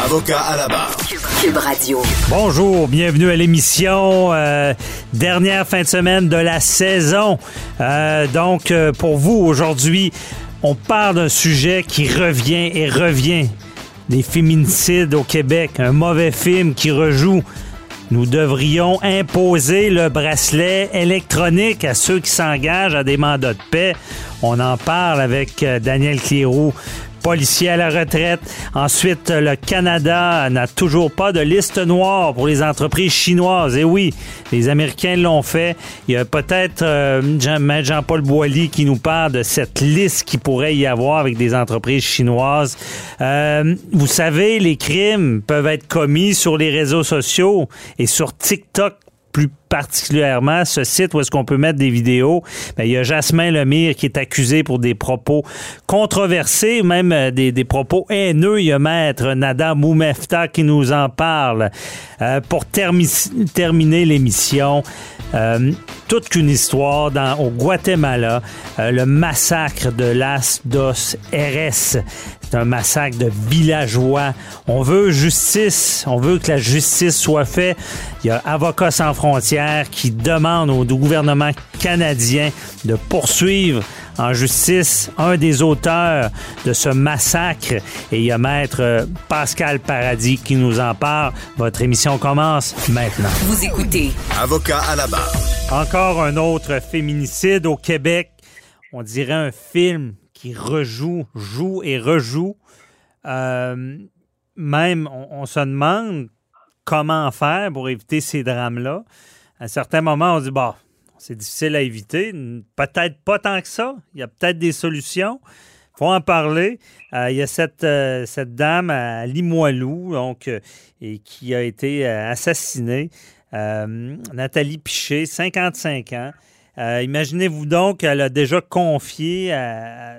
Avocat à la barre. Cube Radio. Bonjour, bienvenue à l'émission. euh, dernière fin de semaine de la saison. Euh, donc, euh, pour vous, aujourd'hui, on parle d'un sujet qui revient et revient. Les féminicides au Québec, un mauvais film qui rejoue. Nous devrions imposer le bracelet électronique à ceux qui s'engagent à des mandats de paix. On en parle avec Daniel Cléroux, policier à la retraite. Ensuite, euh, le Canada n'a toujours pas de liste noire pour les entreprises chinoises. Et oui, les Américains l'ont fait. Il y a peut-être euh, Jean-Paul Boilly qui nous parle de cette liste qui pourrait y avoir avec des entreprises chinoises. Euh, vous savez, les crimes peuvent être commis sur les réseaux sociaux et sur TikTok plus particulièrement ce site où est-ce qu'on peut mettre des vidéos. Ben, il y a Jasmin Lemire qui est accusé pour des propos controversés, même euh, des, des propos haineux. Il y a Maître Nada Moumefta qui nous en parle. Euh, pour termi- terminer l'émission, euh, toute qu'une histoire dans, au Guatemala, euh, le massacre de Las Dos RS. C'est un massacre de villageois. On veut justice. On veut que la justice soit faite. Il y a Avocats sans frontières qui demande au gouvernement canadien de poursuivre en justice un des auteurs de ce massacre. Et il y a Maître euh, Pascal Paradis qui nous en parle. Votre émission commence maintenant. Vous écoutez Avocat à la barre. Encore un autre féminicide au Québec. On dirait un film qui rejoue, joue et rejoue. Euh, même, on, se demande comment faire pour éviter ces drames-là. À certains moments, on dit, bah, c'est difficile à éviter. Peut-être pas tant que ça. Il y a peut-être des solutions. Il faut en parler. Euh, il y a cette, euh, cette dame à Limoilou donc, et qui a été assassinée. Nathalie Piché, 55 ans. Imaginez-vous donc qu'elle a déjà confié à,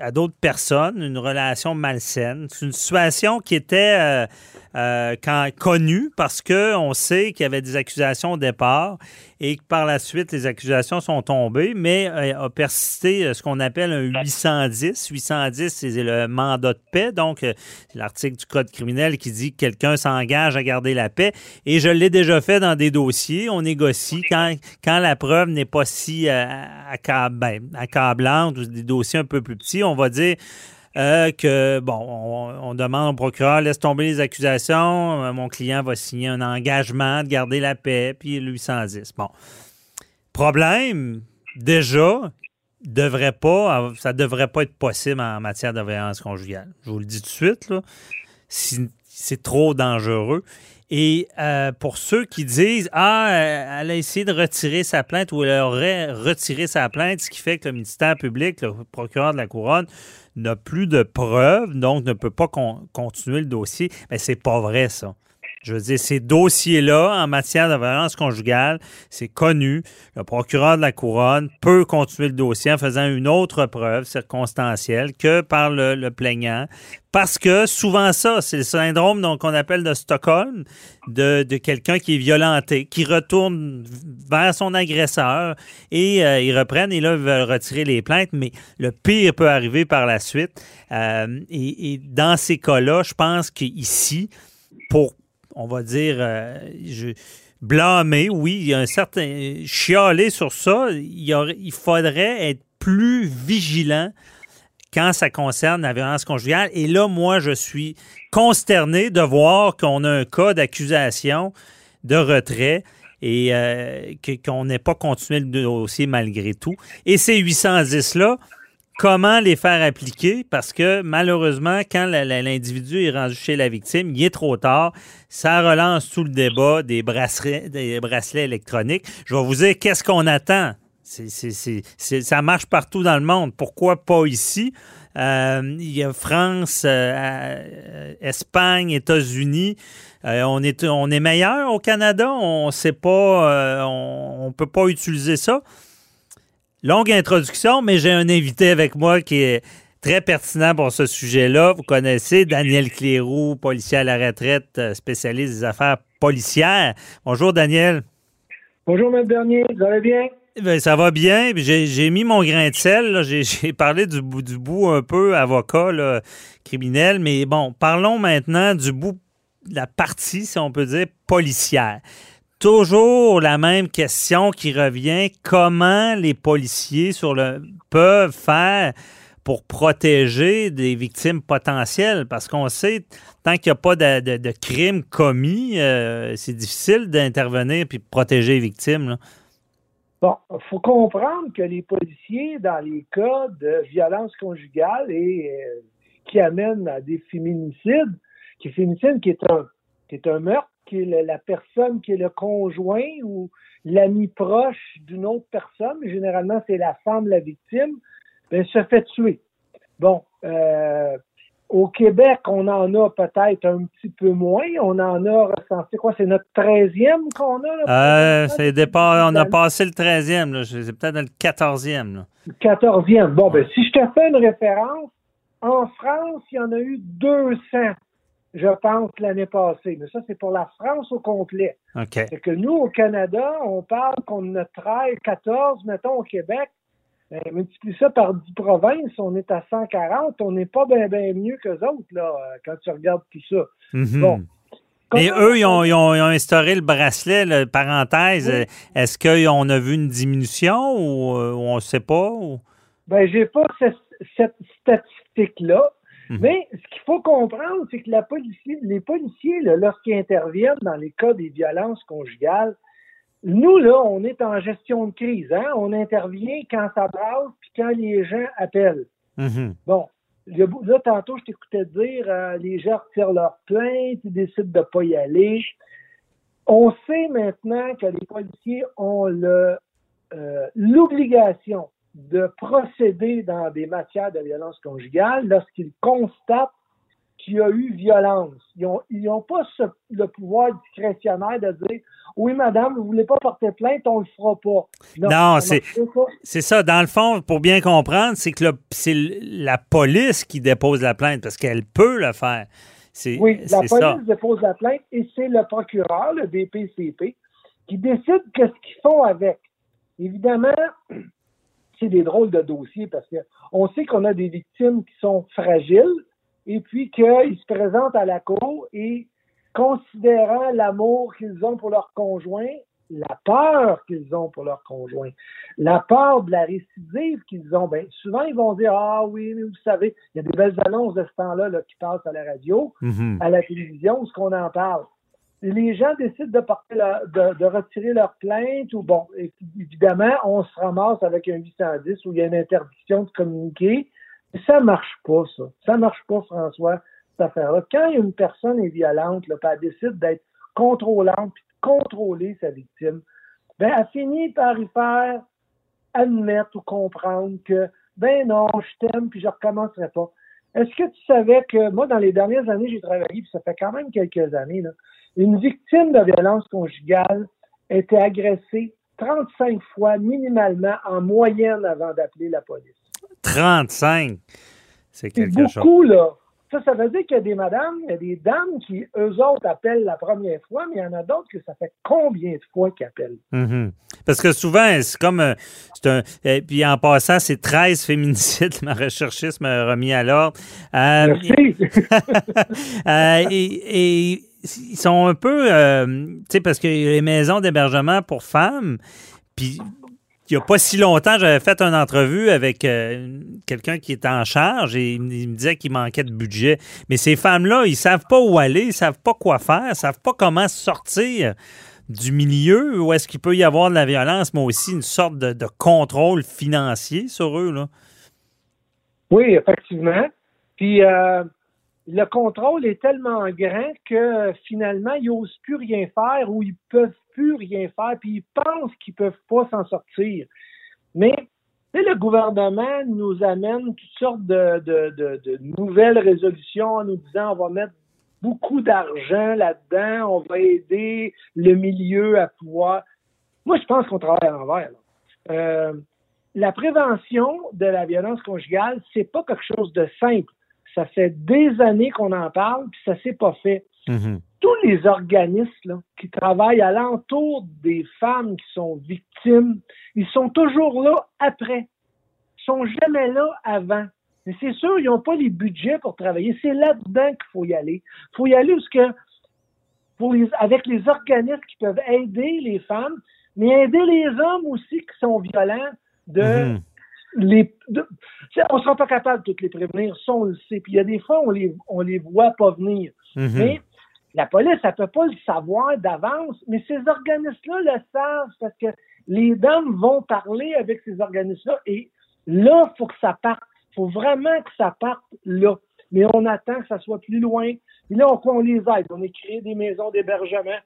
à d'autres personnes une relation malsaine. C'est une situation qui était euh, euh, quand, connue parce qu'on sait qu'il y avait des accusations au départ et que par la suite, les accusations sont tombées, mais euh, a persisté euh, ce qu'on appelle un 810. 810, c'est le mandat de paix, donc euh, c'est l'article du Code criminel qui dit que quelqu'un s'engage à garder la paix. Et je l'ai déjà fait dans des dossiers. On négocie quand, quand la preuve n'est pas si ben, accablante ou des dossiers un peu plus petits. On va dire euh, que, bon, on, demande au procureur, laisse tomber les accusations, euh, mon client va signer un engagement de garder la paix, puis le 810. Bon. Problème, déjà, devrait pas, ça devrait pas être possible en matière de violence conjugale. Je vous le dis tout de suite, là. C'est trop dangereux. Et euh, pour ceux qui disent Ah, elle a essayé de retirer sa plainte ou elle aurait retiré sa plainte, ce qui fait que le ministère public, le procureur de la Couronne, n'a plus de preuves, donc ne peut pas con- continuer le dossier. Mais c'est pas vrai, ça. Je veux dire, ces dossiers-là, en matière de violence conjugale, c'est connu. Le procureur de la Couronne peut continuer le dossier en faisant une autre preuve circonstancielle que par le, plaignant. Parce que souvent ça, c'est le syndrome qu'on appelle de Stockholm, de, de quelqu'un qui est violenté, qui retourne vers son agresseur et euh, ils reprennent et là, ils veulent retirer les plaintes, mais le pire peut arriver par la suite. Euh, et, et dans ces cas-là, je pense qu'ici, pour on va dire, euh, blâmer, oui, il y a un certain. chialer sur ça, il, faudrait être plus vigilant quand ça concerne la violence conjugale. Et là, moi, je suis consterné de voir qu'on a un cas d'accusation de retrait et euh, qu'on n'ait pas continué le dossier malgré tout. Et ces 810-là, comment les faire appliquer parce que malheureusement, quand l'individu est rendu chez la victime, il est trop tard. Ça relance tout le débat des bracelets, électroniques. Je vais vous dire qu'est-ce qu'on attend. Ça marche partout dans le monde. Pourquoi pas ici? il y a France, Espagne, États-Unis. on, est, on est meilleur au Canada. On sait pas, on ne peut pas utiliser ça. Longue introduction, mais j'ai un invité avec moi qui est très pertinent pour ce sujet-là. Vous connaissez Daniel Cléroux, policier à la retraite, euh, spécialiste des affaires policières. Bonjour, Daniel. Bonjour, M. Bernier. Vous allez bien? Ben, ça va bien. J'ai mis mon grain de sel. J'ai parlé du bout, du bout un peu avocat criminel, mais bon, parlons maintenant du bout de la partie, si on peut dire, policière. Toujours la même question qui revient. Comment les policiers peuvent faire pour protéger des victimes potentielles? Parce qu'on sait, tant qu'il n'y a pas de, crime commis, euh, c'est difficile d'intervenir puis protéger les victimes. Bon, il faut comprendre que les policiers, dans les cas de violence conjugale et euh, qui amènent à des féminicides, qui est un meurtre, qui est la personne qui est le conjoint ou l'ami proche d'une autre personne, généralement c'est la femme, la victime, ben, se fait tuer. Bon, euh, au Québec, on en a peut-être un petit peu moins. On en a recensé quoi? C'est notre 13e qu'on a? Là, euh, c'est départ, on a passé le 13e. C'est peut-être le 14e. Là. 14e. Bon, ben, si je te fais une référence, en France, il y en a eu 200, je pense, l'année passée. Mais ça, c'est pour la France au complet. C'est que nous, au Canada, on parle qu'on a 13, 14, mettons, au Québec. Ben, multiplie ça par 10 provinces, on est à 140, on n'est pas bien mieux qu'eux autres, là, quand tu regardes tout ça. Mhm. Bon. Et eux, ils ont, instauré le bracelet, parenthèse. Est-ce qu'on a vu une diminution ou, euh, on ne sait pas? Ou... Ben, j'ai pas cette, statistique-là. Mhm. Mais ce qu'il faut comprendre, c'est que la les policiers, lorsqu'ils interviennent dans les cas des violences conjugales, nous, là, on est en gestion de crise. Hein? On intervient quand ça brasse puis quand les gens appellent. Mm-hmm. Bon, là, tantôt, je t'écoutais dire euh, les gens retirent leur plainte, ils décident de ne pas y aller. On sait maintenant que les policiers ont le, euh, l'obligation de procéder dans des matières de violence conjugale lorsqu'ils constatent qu'il y a eu violence. Ils n'ont ont pas le pouvoir discrétionnaire de dire oui, madame, vous ne voulez pas porter plainte, on ne le fera pas. Non, c'est ça. Dans le fond, pour bien comprendre, c'est que c'est la police qui dépose la plainte parce qu'elle peut le faire. Oui, la police dépose la plainte et c'est le procureur, le DPCP, qui décide qu'est-ce qu'ils font avec. Évidemment, c'est des drôles de dossiers parce qu'on sait qu'on a des victimes qui sont fragiles et puis qu'ils se présentent à la cour et considérant l'amour qu'ils ont pour leur conjoint, la peur qu'ils ont pour leur conjoint, la peur de la récidive qu'ils ont, bien, souvent ils vont dire Ah oui, mais vous savez, il y a des belles annonces de ce temps-là là, qui passent à la radio, mm-hmm. à la télévision, ce qu'on en parle. Les gens décident de, porter de, retirer leur plainte ou bon, évidemment, on se ramasse avec un 810 où il y a une interdiction de communiquer. Ça marche pas, ça. Ça marche pas, François affaire-là. Quand une personne est violente, là, elle décide d'être contrôlante, puis de contrôler sa victime, ben, elle finit par y faire admettre ou comprendre que, ben non, je t'aime, puis je recommencerai pas. Est-ce que tu savais que moi, dans les dernières années, j'ai travaillé, puis ça fait quand même quelques années, là, une victime de violence conjugale était agressée 35 fois minimalement en moyenne avant d'appeler la police. 35? C'est quelque beaucoup, chose. là. Ça, ça veut dire qu'il y a des madames, il y a des dames qui, eux autres, appellent la première fois, mais il y en a d'autres que ça fait combien de fois qu'ils appellent? Mm-hmm. Parce que souvent, c'est comme. Euh, un, et puis en passant, c'est 13 féminicides. Ma recherchiste m'a remis à l'ordre. Euh, Merci. Euh, et, ils sont un peu. tu sais, parce que les maisons d'hébergement pour femmes, puis il n'y a pas si longtemps, j'avais fait une entrevue avec euh, quelqu'un qui était en charge et il me disait qu'il manquait de budget. Mais ces femmes-là, ils ne savent pas où aller, ils ne savent pas quoi faire, ils ne savent pas comment sortir du milieu où est-ce qu'il peut y avoir de la violence, mais aussi une sorte de, contrôle financier sur eux. Là. Oui, effectivement. Puis euh, le contrôle est tellement grand que finalement, ils n'osent plus rien faire ou ils peuvent plus rien faire, puis ils pensent qu'ils peuvent pas s'en sortir. Mais le gouvernement nous amène toutes sortes de, nouvelles résolutions en nous disant on va mettre beaucoup d'argent là-dedans, on va aider le milieu à pouvoir. Moi, je pense qu'on travaille à l'envers. Euh, la prévention de la violence conjugale, c'est pas quelque chose de simple. Ça fait des années qu'on en parle, puis ça s'est pas fait. Mhm. Tous les organismes là, qui travaillent alentour des femmes qui sont victimes, ils sont toujours là après. Ils sont jamais là avant. Mais c'est sûr, ils n'ont pas les budgets pour travailler. C'est là-dedans qu'il faut y aller. Il faut y aller parce que pour les, avec les organismes qui peuvent aider les femmes, mais aider les hommes aussi qui sont violents de Mhm. Les. de- c'est- on ne sera pas capable de toutes les prévenir, ça on le sait. Puis il y a des fois, on les, on les voit pas venir. Mhm. Mais la police, elle peut pas le savoir d'avance, mais ces organismes-là le savent parce que les dames vont parler avec ces organismes-là et là, il faut que ça parte. Il faut vraiment que ça parte là. Mais on attend que ça soit plus loin. Puis là, on, on les aide. On a créé des maisons d'hébergement.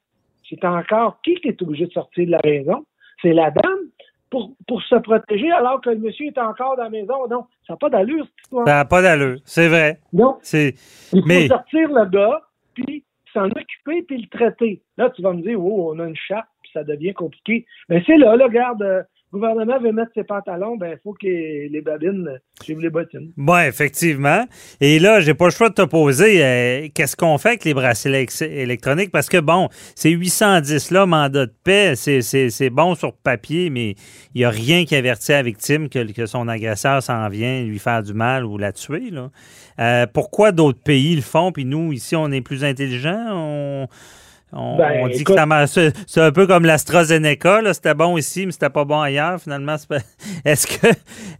C'est encore qui qui est obligé de sortir de la maison? C'est la dame pour, pour se protéger alors que le monsieur est encore dans la maison. Non, ça n'a pas d'allure, cette histoire. Ça n'a pas d'allure, c'est vrai. Non, C'est il faut Mais- sortir le gars, puis s'en occuper, puis le traiter. Là, tu vas me dire, oh, on a une chape, puis ça devient compliqué. Mais c'est là, là, regarde, euh, gouvernement veut mettre ses pantalons, ben il faut que les babines suivent les bottines. Bon, effectivement. Et là, j'ai pas le choix de te poser euh, qu'est-ce qu'on fait avec les bracelets électroniques? Parce que bon, c'est 810 là, mandat de paix, c'est- bon sur papier, mais il n'y a rien qui avertit la victime que, son agresseur s'en vient lui faire du mal ou la tuer. Euh, pourquoi d'autres pays le font, puis nous, ici, on est plus intelligents? On, on, Ben, on dit écoute- que. C'est un peu comme l'AstraZeneca, là. C'était bon ici, mais c'était pas bon ailleurs. Finalement, est-ce que,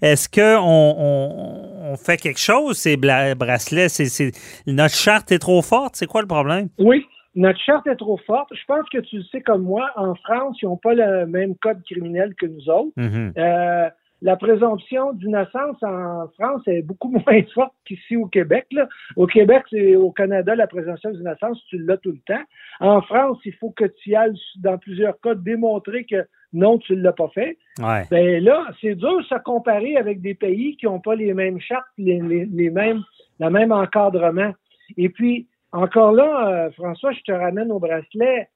est-ce que on, on- on fait quelque chose, ces bracelets? C'est, notre charte est trop forte? C'est quoi le problème? Oui, notre charte est trop forte. Je pense que tu le sais comme moi, en France, ils n'ont pas le même code criminel que nous autres. Mhm. Euh, la présomption d'innocence en France est beaucoup moins forte qu'ici au Québec. Là. Au Québec, c'est au Canada, la présomption d'innocence, tu l'as tout le temps. En France, il faut que tu y ailles dans plusieurs cas démontrer que non, tu ne l'as pas fait. Ouais. Ben là, c'est dur de se comparer avec des pays qui n'ont pas les mêmes chartes, les, les, les mêmes, le même encadrement. Et puis, encore là, euh, François, je te ramène au bracelet.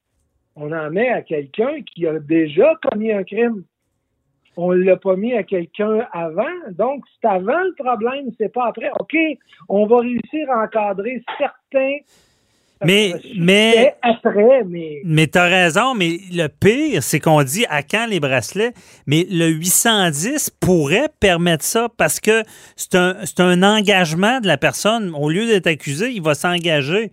On en met à quelqu'un qui a déjà commis un crime. On ne l'a pas mis à quelqu'un avant. Donc, c'est avant le problème, c'est pas après. OK, on va réussir à encadrer certains. Mais- euh, mais- suspects après, mais Mais t'as raison, mais le pire, c'est qu'on dit à quand les bracelets, mais le 810 pourrait permettre ça parce que c'est un, c'est un engagement de la personne. Au lieu d'être accusé, il va s'engager.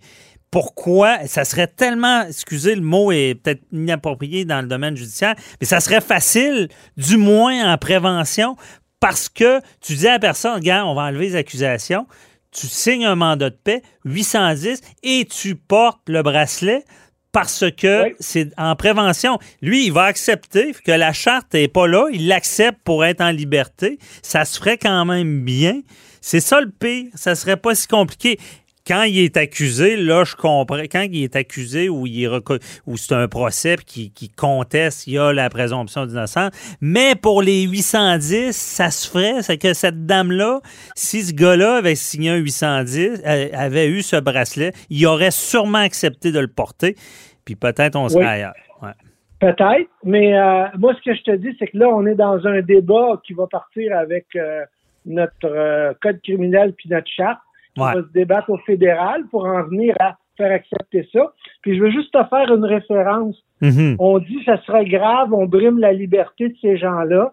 Pourquoi? Ça serait tellement, excusez, le mot est peut-être inapproprié dans le domaine judiciaire, mais ça serait facile, du moins en prévention, parce que tu dis à la personne, regarde, on va enlever les accusations, tu signes un mandat de paix, 810, et tu portes le bracelet parce que Oui. c'est en prévention. Lui, il va accepter que la charte n'est pas là, il l'accepte pour être en liberté. Ça se ferait quand même bien. C'est ça le pire. Ça serait pas si compliqué. Quand il est accusé, là, je comprends. Quand il est accusé ou il est ou c'est un procès qui, qui conteste, il y a la présomption d'innocence. Mais pour les 810, ça se ferait? C'est que cette dame-là, si ce gars-là avait signé un 810, euh, avait eu ce bracelet, il aurait sûrement accepté de le porter. Puis peut-être on serait Oui. ailleurs. Ouais. Peut-être, mais euh, moi, ce que je te dis, c'est que là, on est dans un débat qui va partir avec euh, notre euh, code criminel puis notre charte, Ouais. va se débattre au fédéral pour en venir à faire accepter ça. Puis je veux juste te faire une référence. Mhm. On dit que ça serait grave, on brime la liberté de ces gens-là.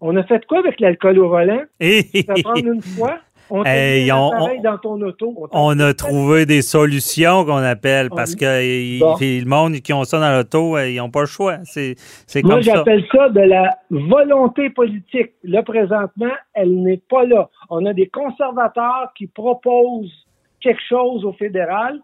On a fait quoi avec l'alcool au volant? Et Ça prend une fois? On te Hey, met un on- appareil on- dans ton auto. On t'en- on a trouvé des solutions qu'on appelle parce On- que le monde qui ont ça dans l'auto, euh, ils n'ont pas le choix. C'est Moi, comme ça. j'appelle ça de la volonté politique. Là, présentement, elle n'est pas là. On a des conservateurs qui proposent quelque chose au fédéral.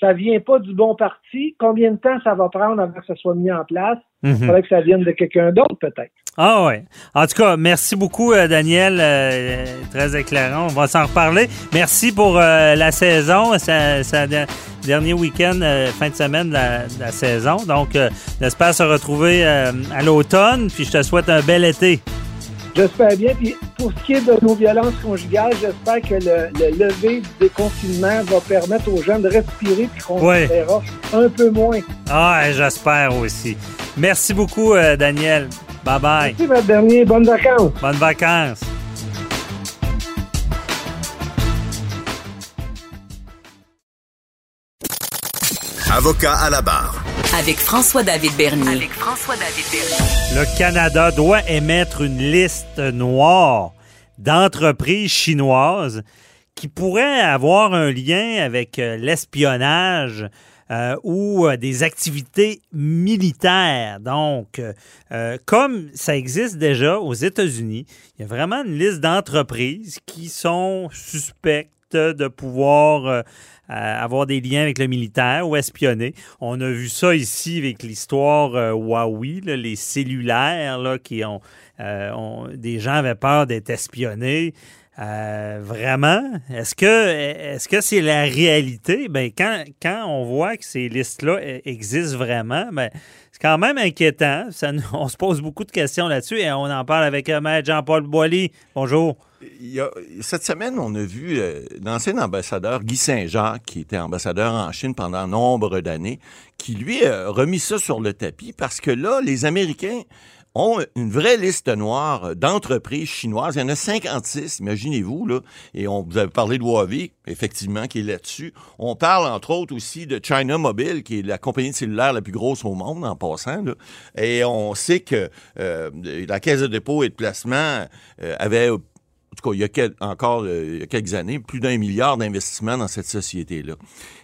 Ça vient pas du bon parti. Combien de temps ça va prendre avant que ça soit mis en place? Il Mhm. faudrait que ça vienne de quelqu'un d'autre, peut-être. Ah ouais. En tout cas, merci beaucoup, euh, Daniel. euh, très éclairant. On va s'en reparler. Merci pour euh, la saison. C'est le dernier week-end, fin de semaine de la, de la saison. Donc, j'espère se retrouver à l'automne. Puis je te souhaite un bel été. J'espère bien. Puis pour ce qui est de nos violences conjugales, j'espère que le, le lever du déconfinement va permettre aux gens de respirer puis qu'on Ouais. verra un peu moins. Ah, j'espère aussi. Merci beaucoup, euh, Daniel. Bye bye. Merci, votre dernier. Bonnes vacances. Bonnes vacances. Avocat à la barre. Avec François-David Bernier. Avec François-David Bernier. Le Canada doit émettre une liste noire d'entreprises chinoises qui pourraient avoir un lien avec euh, l'espionnage euh, ou euh, des activités militaires. Donc, euh, comme ça existe déjà aux États-Unis, il y a vraiment une liste d'entreprises qui sont suspectes de pouvoir euh, euh, avoir des liens avec le militaire ou espionner. On a vu ça ici avec l'histoire euh, Huawei, les cellulaires là, qui ont, Des gens avaient peur d'être espionnés. Vraiment? Est-ce que est-ce c'est la réalité? Ben, quand, quand on voit que ces listes-là e- existent vraiment, ben, c'est quand même inquiétant. On se pose beaucoup de questions là-dessus et on en parle avec Maître Jean-Paul Boilly. Bonjour. Cette semaine, on a vu euh, l'ancien ambassadeur Guy Saint-Jacques, qui était ambassadeur en Chine pendant nombre d'années, qui lui a remis ça sur le tapis parce que là, les Américains ont une vraie liste noire d'entreprises chinoises. Il y en a 56, imaginez-vous, là. Et on, vous avez parlé de Huawei, effectivement, qui est là-dessus. On parle, entre autres, aussi de China Mobile, qui est la compagnie cellulaire la plus grosse au monde, en passant, là. Et on sait que euh, la Caisse de dépôt et de placement euh, avait tout cas, il y a encore euh, il y a quelques années, plus d'un milliard d'investissements dans cette société-là.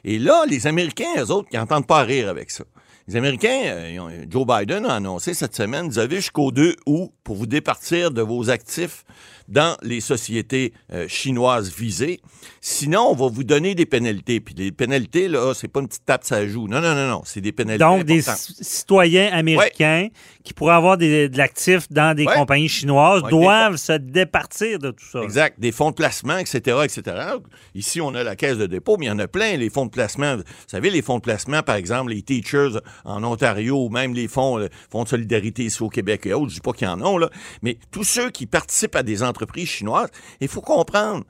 Et là, les Américains, eux autres, ils n'entendent pas rire avec ça. Les Américains, euh, Joe Biden a annoncé cette semaine, vous avez jusqu'au 2 août pour vous départir de vos actifs dans les sociétés euh, chinoises visées. Sinon, on va vous donner des pénalités. Puis les pénalités, là, c'est pas une petite tape ça joue. Non, non, non, non. C'est des pénalités. Donc, des importantes. citoyens américains qui pourraient avoir des- de l'actif dans des Ouais. compagnies chinoises Ouais, doivent se départir de tout ça. Exact. Des fonds de placement, etc., etc. Ici, on a la caisse de dépôt, mais il y en a plein, les fonds de placement. Vous savez, les fonds de placement, par exemple, les Teachers en Ontario, ou même les fonds, le fonds de solidarité ici au Québec et autres, je dis pas qu'il y en a, là, mais tous ceux qui participent à des entreprises chinoises, il faut comprendre.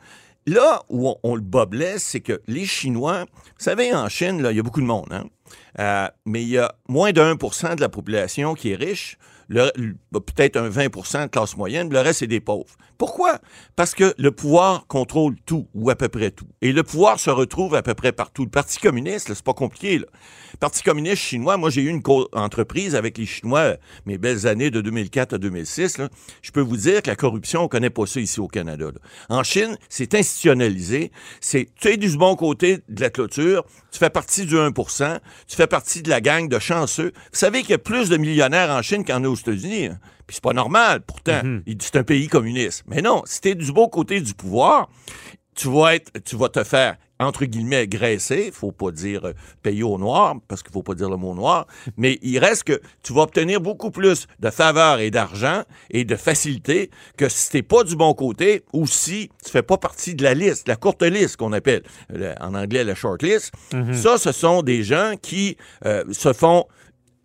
Là où on, le boblait, c'est que les Chinois, vous savez, en Chine, il y a beaucoup de monde, hein? Euh, mais il y a moins de 1% de la population qui est riche, peut-être un 20 de classe moyenne, le reste, c'est des pauvres. Pourquoi? Parce que le pouvoir contrôle tout, ou à peu près tout. Et le pouvoir se retrouve à peu près partout. Le Parti communiste, c'est pas compliqué. Là. Parti communiste chinois, moi, j'ai eu une entreprise avec les Chinois, mes belles années de 2004 à 2006. là. Je peux vous dire que la corruption, on connaît pas ça ici au Canada. En Chine, c'est institutionnalisé. C'est, tu es du bon côté de la clôture, tu fais partie du 1% tu fais partie de la gang de chanceux. Vous savez qu'il y a plus de millionnaires en Chine qu'en a aux États-Unis. hein. Puis c'est pas normal, pourtant. Dit, C'est un pays communiste. Mais non, si t'es du beau côté du pouvoir, tu vas être, tu vas te faire entre guillemets graisser, faut pas dire euh, payer au noir parce qu'il faut pas dire le mot noir, mais il reste que tu vas obtenir beaucoup plus de faveurs et d'argent et de facilité que si t'es pas du bon côté ou si tu fais pas partie de la liste, la courte liste qu'on appelle en anglais la short list. Ça, ce sont des gens qui euh, se font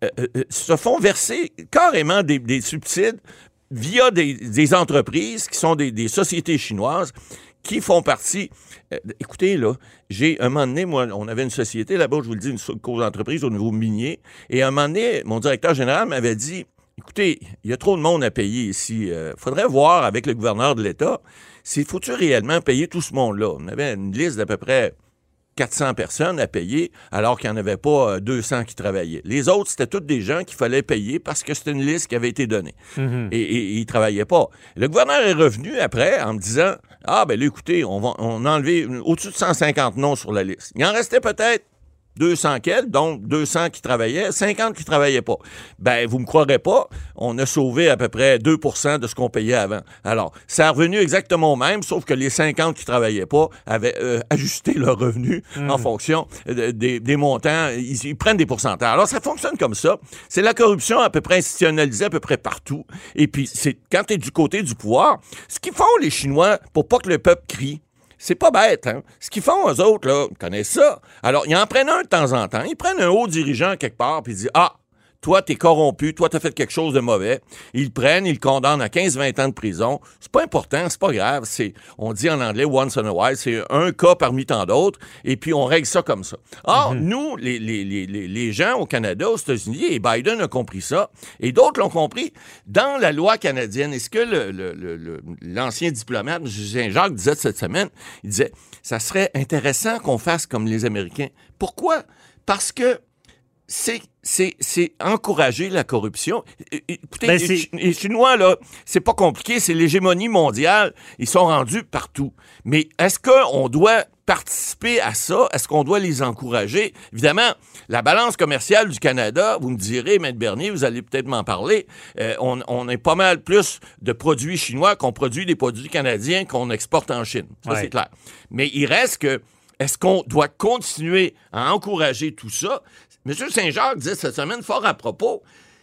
euh, euh, se font verser carrément des, des subsides via des, entreprises qui sont des, sociétés chinoises qui font partie. euh, écoutez, là, j'ai un moment donné, moi, on avait une société là-bas, je vous le dis, une d'entreprise au niveau minier, et un moment donné, mon directeur général m'avait dit écoutez, il y a trop de monde à payer ici. Il faudrait voir avec le gouverneur de l'État, s'il faut-tu réellement payer tout ce monde-là? On avait une liste d'à peu près 400 personnes à payer, alors qu'il n'y en avait pas euh, 200 qui travaillaient. Les autres, c'était tous des gens qu'il fallait payer parce que c'était une liste qui avait été donnée. Et, et- et ils ne travaillaient pas. Le gouverneur est revenu après en me disant Ah, ben là, écoutez, on, va, on a enlevé au-dessus de 150 noms sur la liste. Il en restait peut-être 200 quels, donc 200 qui travaillaient, 50 qui travaillaient pas. Ben, vous me croirez pas, on a sauvé à peu près 2% de ce qu'on payait avant. Alors, ça est revenu exactement au même, sauf que les 50 qui travaillaient pas avaient euh, ajusté leur revenu en fonction de- des, des montants. Ils, ils prennent des pourcentages. Alors, ça fonctionne comme ça. C'est la corruption à peu près institutionnalisée à peu près partout. Et puis, c'est quand tu es du côté du pouvoir, ce qu'ils font les Chinois pour pas que le peuple crie, c'est pas bête, hein? Ce qu'ils font, eux autres, là, ils connaissent ça. Alors, ils en prennent un de temps en temps. Ils prennent un haut dirigeant quelque part, puis ils disent Ah, toi, t'es corrompu, toi, t'as fait quelque chose de mauvais. Ils le prennent, ils le condamnent à 15-20 ans de prison. C'est pas important, c'est pas grave. C'est, on dit en anglais once in a while, c'est un cas parmi tant d'autres, et puis on règle ça comme ça. Or, nous, les, les, les, les gens au Canada, aux États-Unis, et Biden a compris ça, et d'autres l'ont compris, dans la loi canadienne, est-ce que le- le- le- le- l'ancien diplomate, M. Saint-Jacques, disait cette semaine, il disait, ça serait intéressant qu'on fasse comme les Américains. Pourquoi? Parce que c'est, c'est, c'est encourager la corruption. Écoutez, Ben, les, Chinois, là, c'est pas compliqué, c'est l'hégémonie mondiale. Ils sont rendus partout. Mais est-ce qu'on doit participer à ça? Est-ce qu'on doit les encourager? Évidemment, la balance commerciale du Canada, vous me direz, Maître Bernier, vous allez peut-être m'en parler, euh, on, on est pas mal plus de produits chinois qu'on produit des produits canadiens qu'on exporte en Chine. Ça, Ouais. c'est clair. Mais il reste que est-ce qu'on doit continuer à encourager tout ça? M. Saint-Jacques dit cette semaine, fort à propos,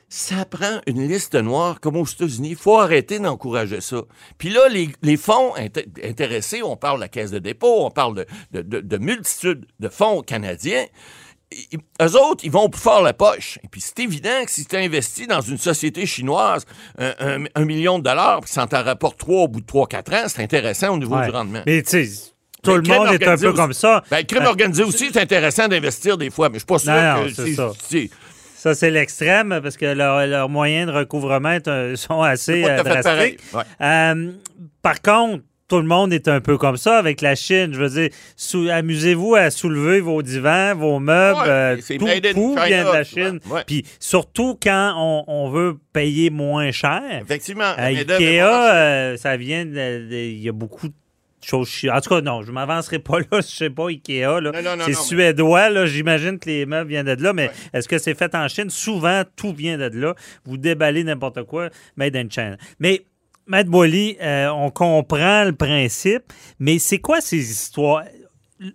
ça prend une liste noire comme aux États-Unis. Il faut arrêter d'encourager ça. Puis là, les, les fonds int- intéressés, on parle de la Caisse de dépôt, on parle de, de, de- de multitudes de fonds canadiens. I- Eux autres, ils vont plus fort la poche. Et puis c'est évident que si tu investis dans une société chinoise un, un- un million de dollars, puis ça t'en rapporte trois au bout de trois, quatre ans, c'est intéressant au niveau Ouais. du rendement. Mais tu sais, tout Ben, le crime monde est un peu aussi. comme ça. Ben, le crime Euh, organisé aussi, c'est intéressant d'investir des fois, mais je suis pas sûr que c'est ça. c'est- Ça, c'est l'extrême parce que leurs moyens de recouvrement un- sont assez euh, drastiques. Ouais. Euh, par contre, tout le monde est un peu comme ça avec la Chine. Je veux dire, amusez-vous à soulever vos divans, vos meubles. Ouais, euh, c'est tout, vient de la. Chine. Ouais. Puis surtout quand on, on veut payer moins cher. Effectivement. est Ikea, euh, ça vient Il y a beaucoup de choses. chi- En tout cas, non, je m'avancerai pas là. Je sais pas, Ikea. c'est suédois. là. J'imagine que les meubles viennent de là. Mais est-ce que c'est fait en Chine? Souvent, tout vient de là. Vous déballez n'importe quoi, made in China. Mais. Maître Boily, euh, on comprend le principe, mais c'est quoi ces histoires?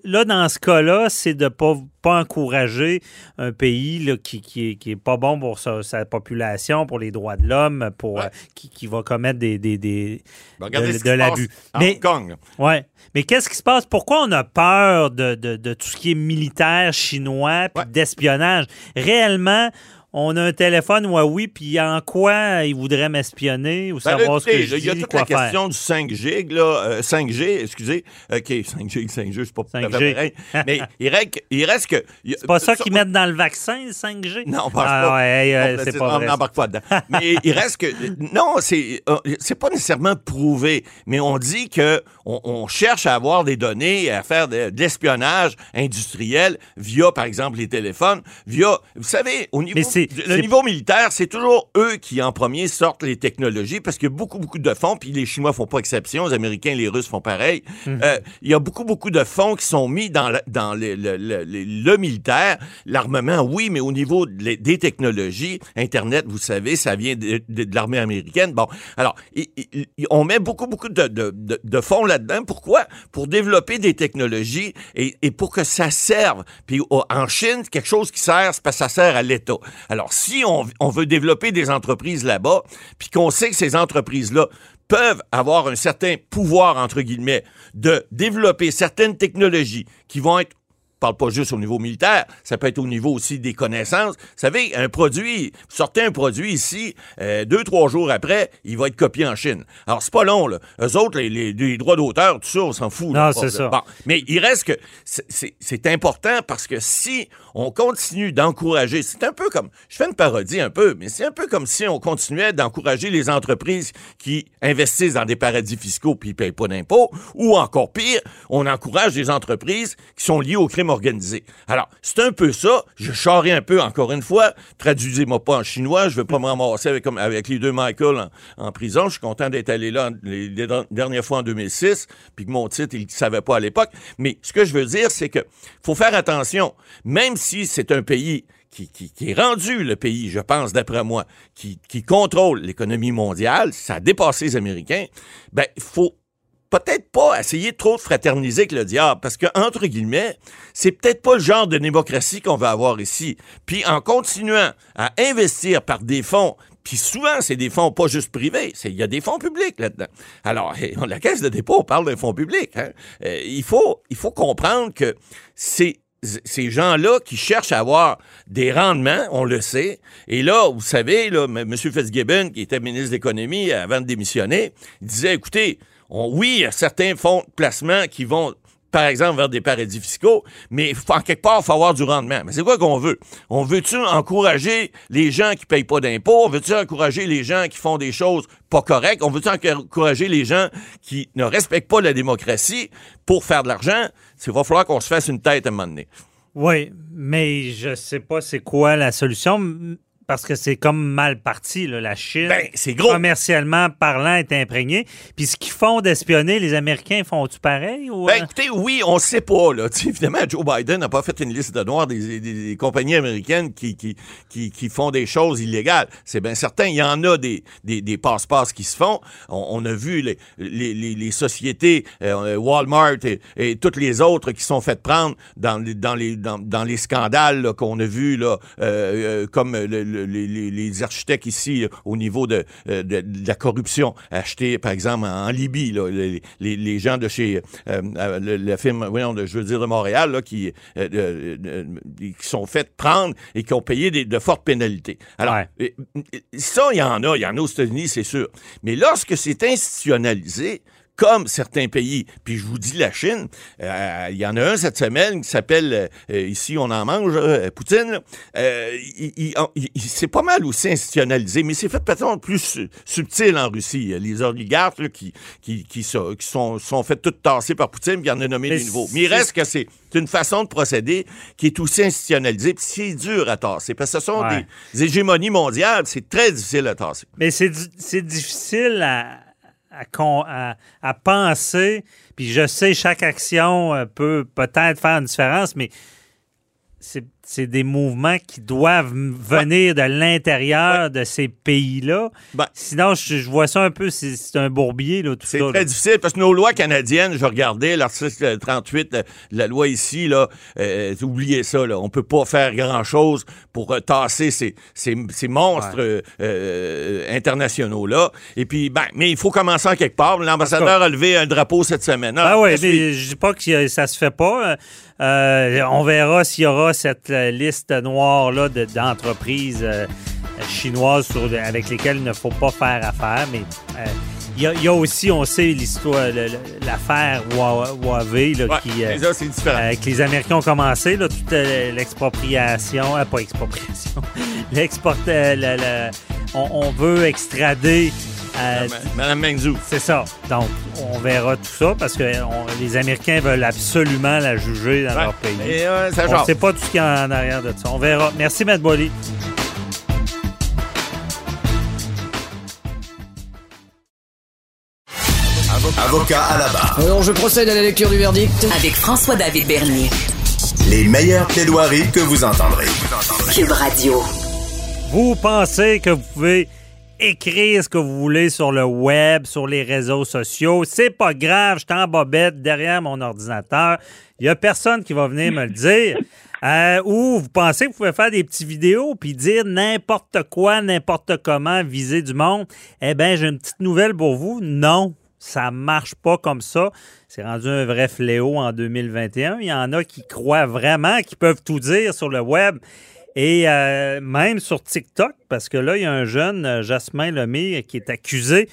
Là, dans ce cas-là, c'est de ne pas, pas encourager un pays là, qui, qui, est, qui est pas bon pour sa, sa population, pour les droits de l'homme, pour Ouais. euh, qui, qui va commettre des, des, des- Ben, de, l'abus. Mais Hong Kong. là. ouais. Mais qu'est-ce qui se passe? Pourquoi on a peur de, de- de tout ce qui est militaire chinois puis Ouais. d'espionnage? Réellement, on a un téléphone Huawei, puis en quoi ils voudraient m'espionner ou Ben, savoir ce que je là, Il y a dis, toute la faire? question du 5 G, là, euh, 5G, excusez. OK, 5G, 5G, c'est pas tout à fait 5G. pareil. Mais il reste, que- il reste que. C'est pas ça qu'ils mettent dans le vaccin, le 5G? Non, pense Ah, pas. ouais, euh, On c'est pas on vrai. n'embarque pas dedans. Mais il reste que. Non, c'est euh, c'est pas nécessairement prouvé, mais on dit que on, on cherche à avoir des données, à faire de, de l'espionnage industriel via, par exemple, les téléphones, via. Vous savez, au niveau, Mais c'est- le niveau militaire, c'est toujours eux qui, en premier, sortent les technologies parce qu'il y a beaucoup, beaucoup de fonds, puis les Chinois font pas exception, les Américains, les Russes font pareil. Mhm. Euh, il y a beaucoup, beaucoup de fonds qui sont mis dans, la- dans le, le- le- le- le militaire. L'armement, oui, mais au niveau de des technologies, Internet, vous savez, ça vient de, de- de l'armée américaine. Bon, alors, on met beaucoup, beaucoup de, fonds là-dedans. Pourquoi? Pour développer des technologies et, et pour que ça serve. Puis en Chine, quelque chose qui sert, c'est parce que ça sert à l'État. Alors, si on, veut développer des entreprises là-bas, puis qu'on sait que ces entreprises-là peuvent avoir un certain pouvoir, entre guillemets, de développer certaines technologies qui vont être parle pas juste au niveau militaire, ça peut être au niveau aussi des connaissances. Vous savez, un produit, vous sortez un produit ici, euh, deux, trois jours après, il va être copié en Chine. Alors, c'est pas long, là. Eux autres, les, les- les droits d'auteur, tout ça, on s'en fout. Non, c'est ça. Bon, mais il reste que c'est important parce que si on continue d'encourager, c'est un peu comme, je fais une parodie un peu, mais c'est un peu comme si on continuait d'encourager les entreprises qui investissent dans des paradis fiscaux puis ils payent pas d'impôts, ou encore pire, on encourage des entreprises qui sont liées au crime Alors, c'est un peu ça. Je charrie un peu, encore une fois. Traduisez-moi pas en chinois. Je veux pas me ramasser avec, les deux Michael en, prison. Je suis content d'être allé là les, dernières fois en 2006, puis que mon titre, il ne savait pas à l'époque. Mais ce que je veux dire, c'est que faut faire attention. Même si c'est un pays qui, est rendu le pays, je pense, d'après moi, qui, qui contrôle l'économie mondiale, ça a dépassé les Américains, ben, il faut peut-être pas essayer trop de fraterniser avec le diable, parce que, entre guillemets, c'est peut-être pas le genre de démocratie qu'on va avoir ici. Puis en continuant à investir par des fonds, puis souvent, c'est des fonds pas juste privés, il y a des fonds publics là-dedans. Alors, la Caisse de dépôt, on parle d'un fonds public. hein. Euh, il, faut, il faut comprendre que c'est ces gens-là qui cherchent à avoir des rendements, on le sait. Et là, vous savez, là, M. Fitzgibbon, qui était ministre de l'Économie avant de démissionner, disait, écoutez, oui, certains fonds de placement qui vont par exemple, vers des paradis fiscaux, mais en quelque part, il faut avoir du rendement. Mais c'est quoi qu'on veut? On veut-tu encourager les gens qui payent pas d'impôts? On veut-tu encourager les gens qui font des choses pas correctes? On veut-tu encourager les gens qui ne respectent pas la démocratie pour faire de l'argent? Il va falloir qu'on se fasse une tête à un moment donné. Oui, mais je sais pas c'est quoi la solution parce que c'est comme mal parti. Là. La Chine, ben, c'est gros. commercialement parlant, est imprégnée. Puis ce qu'ils font d'espionner, les Américains font-tu pareil? Ou, ben, écoutez, oui, on ne sait pas. Là. évidemment, Joe Biden n'a pas fait une liste de noirs des, compagnies américaines qui, qui, qui, font des choses illégales. C'est bien certain. Il y en a des, des, passe-passe qui se font. On, a vu les, les, les sociétés, euh, Walmart et, toutes les autres qui sont faites prendre dans, dans, les, dans, les scandales qu'on a vus, là, euh, euh, comme le les, architectes ici au niveau euh, de, de, la corruption. Acheter, par exemple, en, Libye, les, gens de chez euh, euh, la firme, voyons, je veux dire de Montréal, qui, qui sont faits prendre et qui ont payé de fortes pénalités. Alors, ça, il y en a. Il y en a aux États-Unis, c'est sûr. Mais lorsque c'est institutionnalisé, comme certains pays. Puis je vous dis la Chine, euh, il y en a un cette semaine qui s'appelle, euh, ici on en mange, Poutine, euh, c'est pas mal aussi institutionnalisé, mais c'est fait peut-être plus subtil en Russie. Les oligarques qui, qui, qui, sont, qui sont, sont fait tout tasser par Poutine, puis il en a nommé des nouveaux. Mais il reste que c'est une façon de procéder qui est aussi institutionnalisée, puis c'est dur à tasser, parce que ce sont des, hégémonies mondiales, c'est très difficile à tasser. Mais c'est difficile à à, penser. Puis je sais, chaque action euh, peut peut-être faire une différence, mais c'est c'est des mouvements qui doivent venir de l'intérieur de ces pays-là. Ben. Sinon, je, vois ça un peu, c'est un bourbier, là, tout C'est très difficile parce que nos lois canadiennes, je regardais l'article 38, la, loi ici, là, euh, oubliez ça, là, on peut pas faire grand-chose pour euh, tasser ces, ces, monstres euh, internationaux-là. Et puis, ben, mais il faut commencer en quelque part. L'ambassadeur a levé un drapeau cette semaine. Ah, oui, mais je dis pas que ça se fait pas. On verra s'il y aura cette liste noire là, d'entreprises euh, chinoises avec lesquelles il ne faut pas faire affaire. Mais euh, il y, a aussi, on sait, l'histoire, l'affaire Huawei là, qui, euh, que les Américains ont commencé, là, toute l'expropriation, pas expropriation, l'export, on, on, veut extrader euh, Madame Mengzou. C'est ça. Donc, on verra tout ça parce que les Américains veulent absolument la juger dans leur pays. on ne sait pas tout ce qu'il y a en arrière de ça. On verra. Merci, Matt Bolly. Avocat à la barre. Alors, je procède à la lecture du verdict. Avec François-David Bernier. Les meilleures plaidoiries que vous entendrez. Cube Radio. Vous pensez que vous pouvez écrire ce que vous voulez sur le web, sur les réseaux sociaux. C'est pas grave, je suis en bobette derrière mon ordinateur. Il y a personne qui va venir me le dire. Euh, ou vous pensez que vous pouvez faire des petites vidéos puis dire n'importe quoi, n'importe comment, viser du monde. Eh bien, j'ai une petite nouvelle pour vous. Non, ça marche pas comme ça. C'est rendu un vrai fléau en 2021. Il y en a qui croient vraiment qu'ils peuvent tout dire sur le web. Et euh, même sur TikTok, parce que là, il y a un jeune, euh, Jasmin Lemay, qui est accusé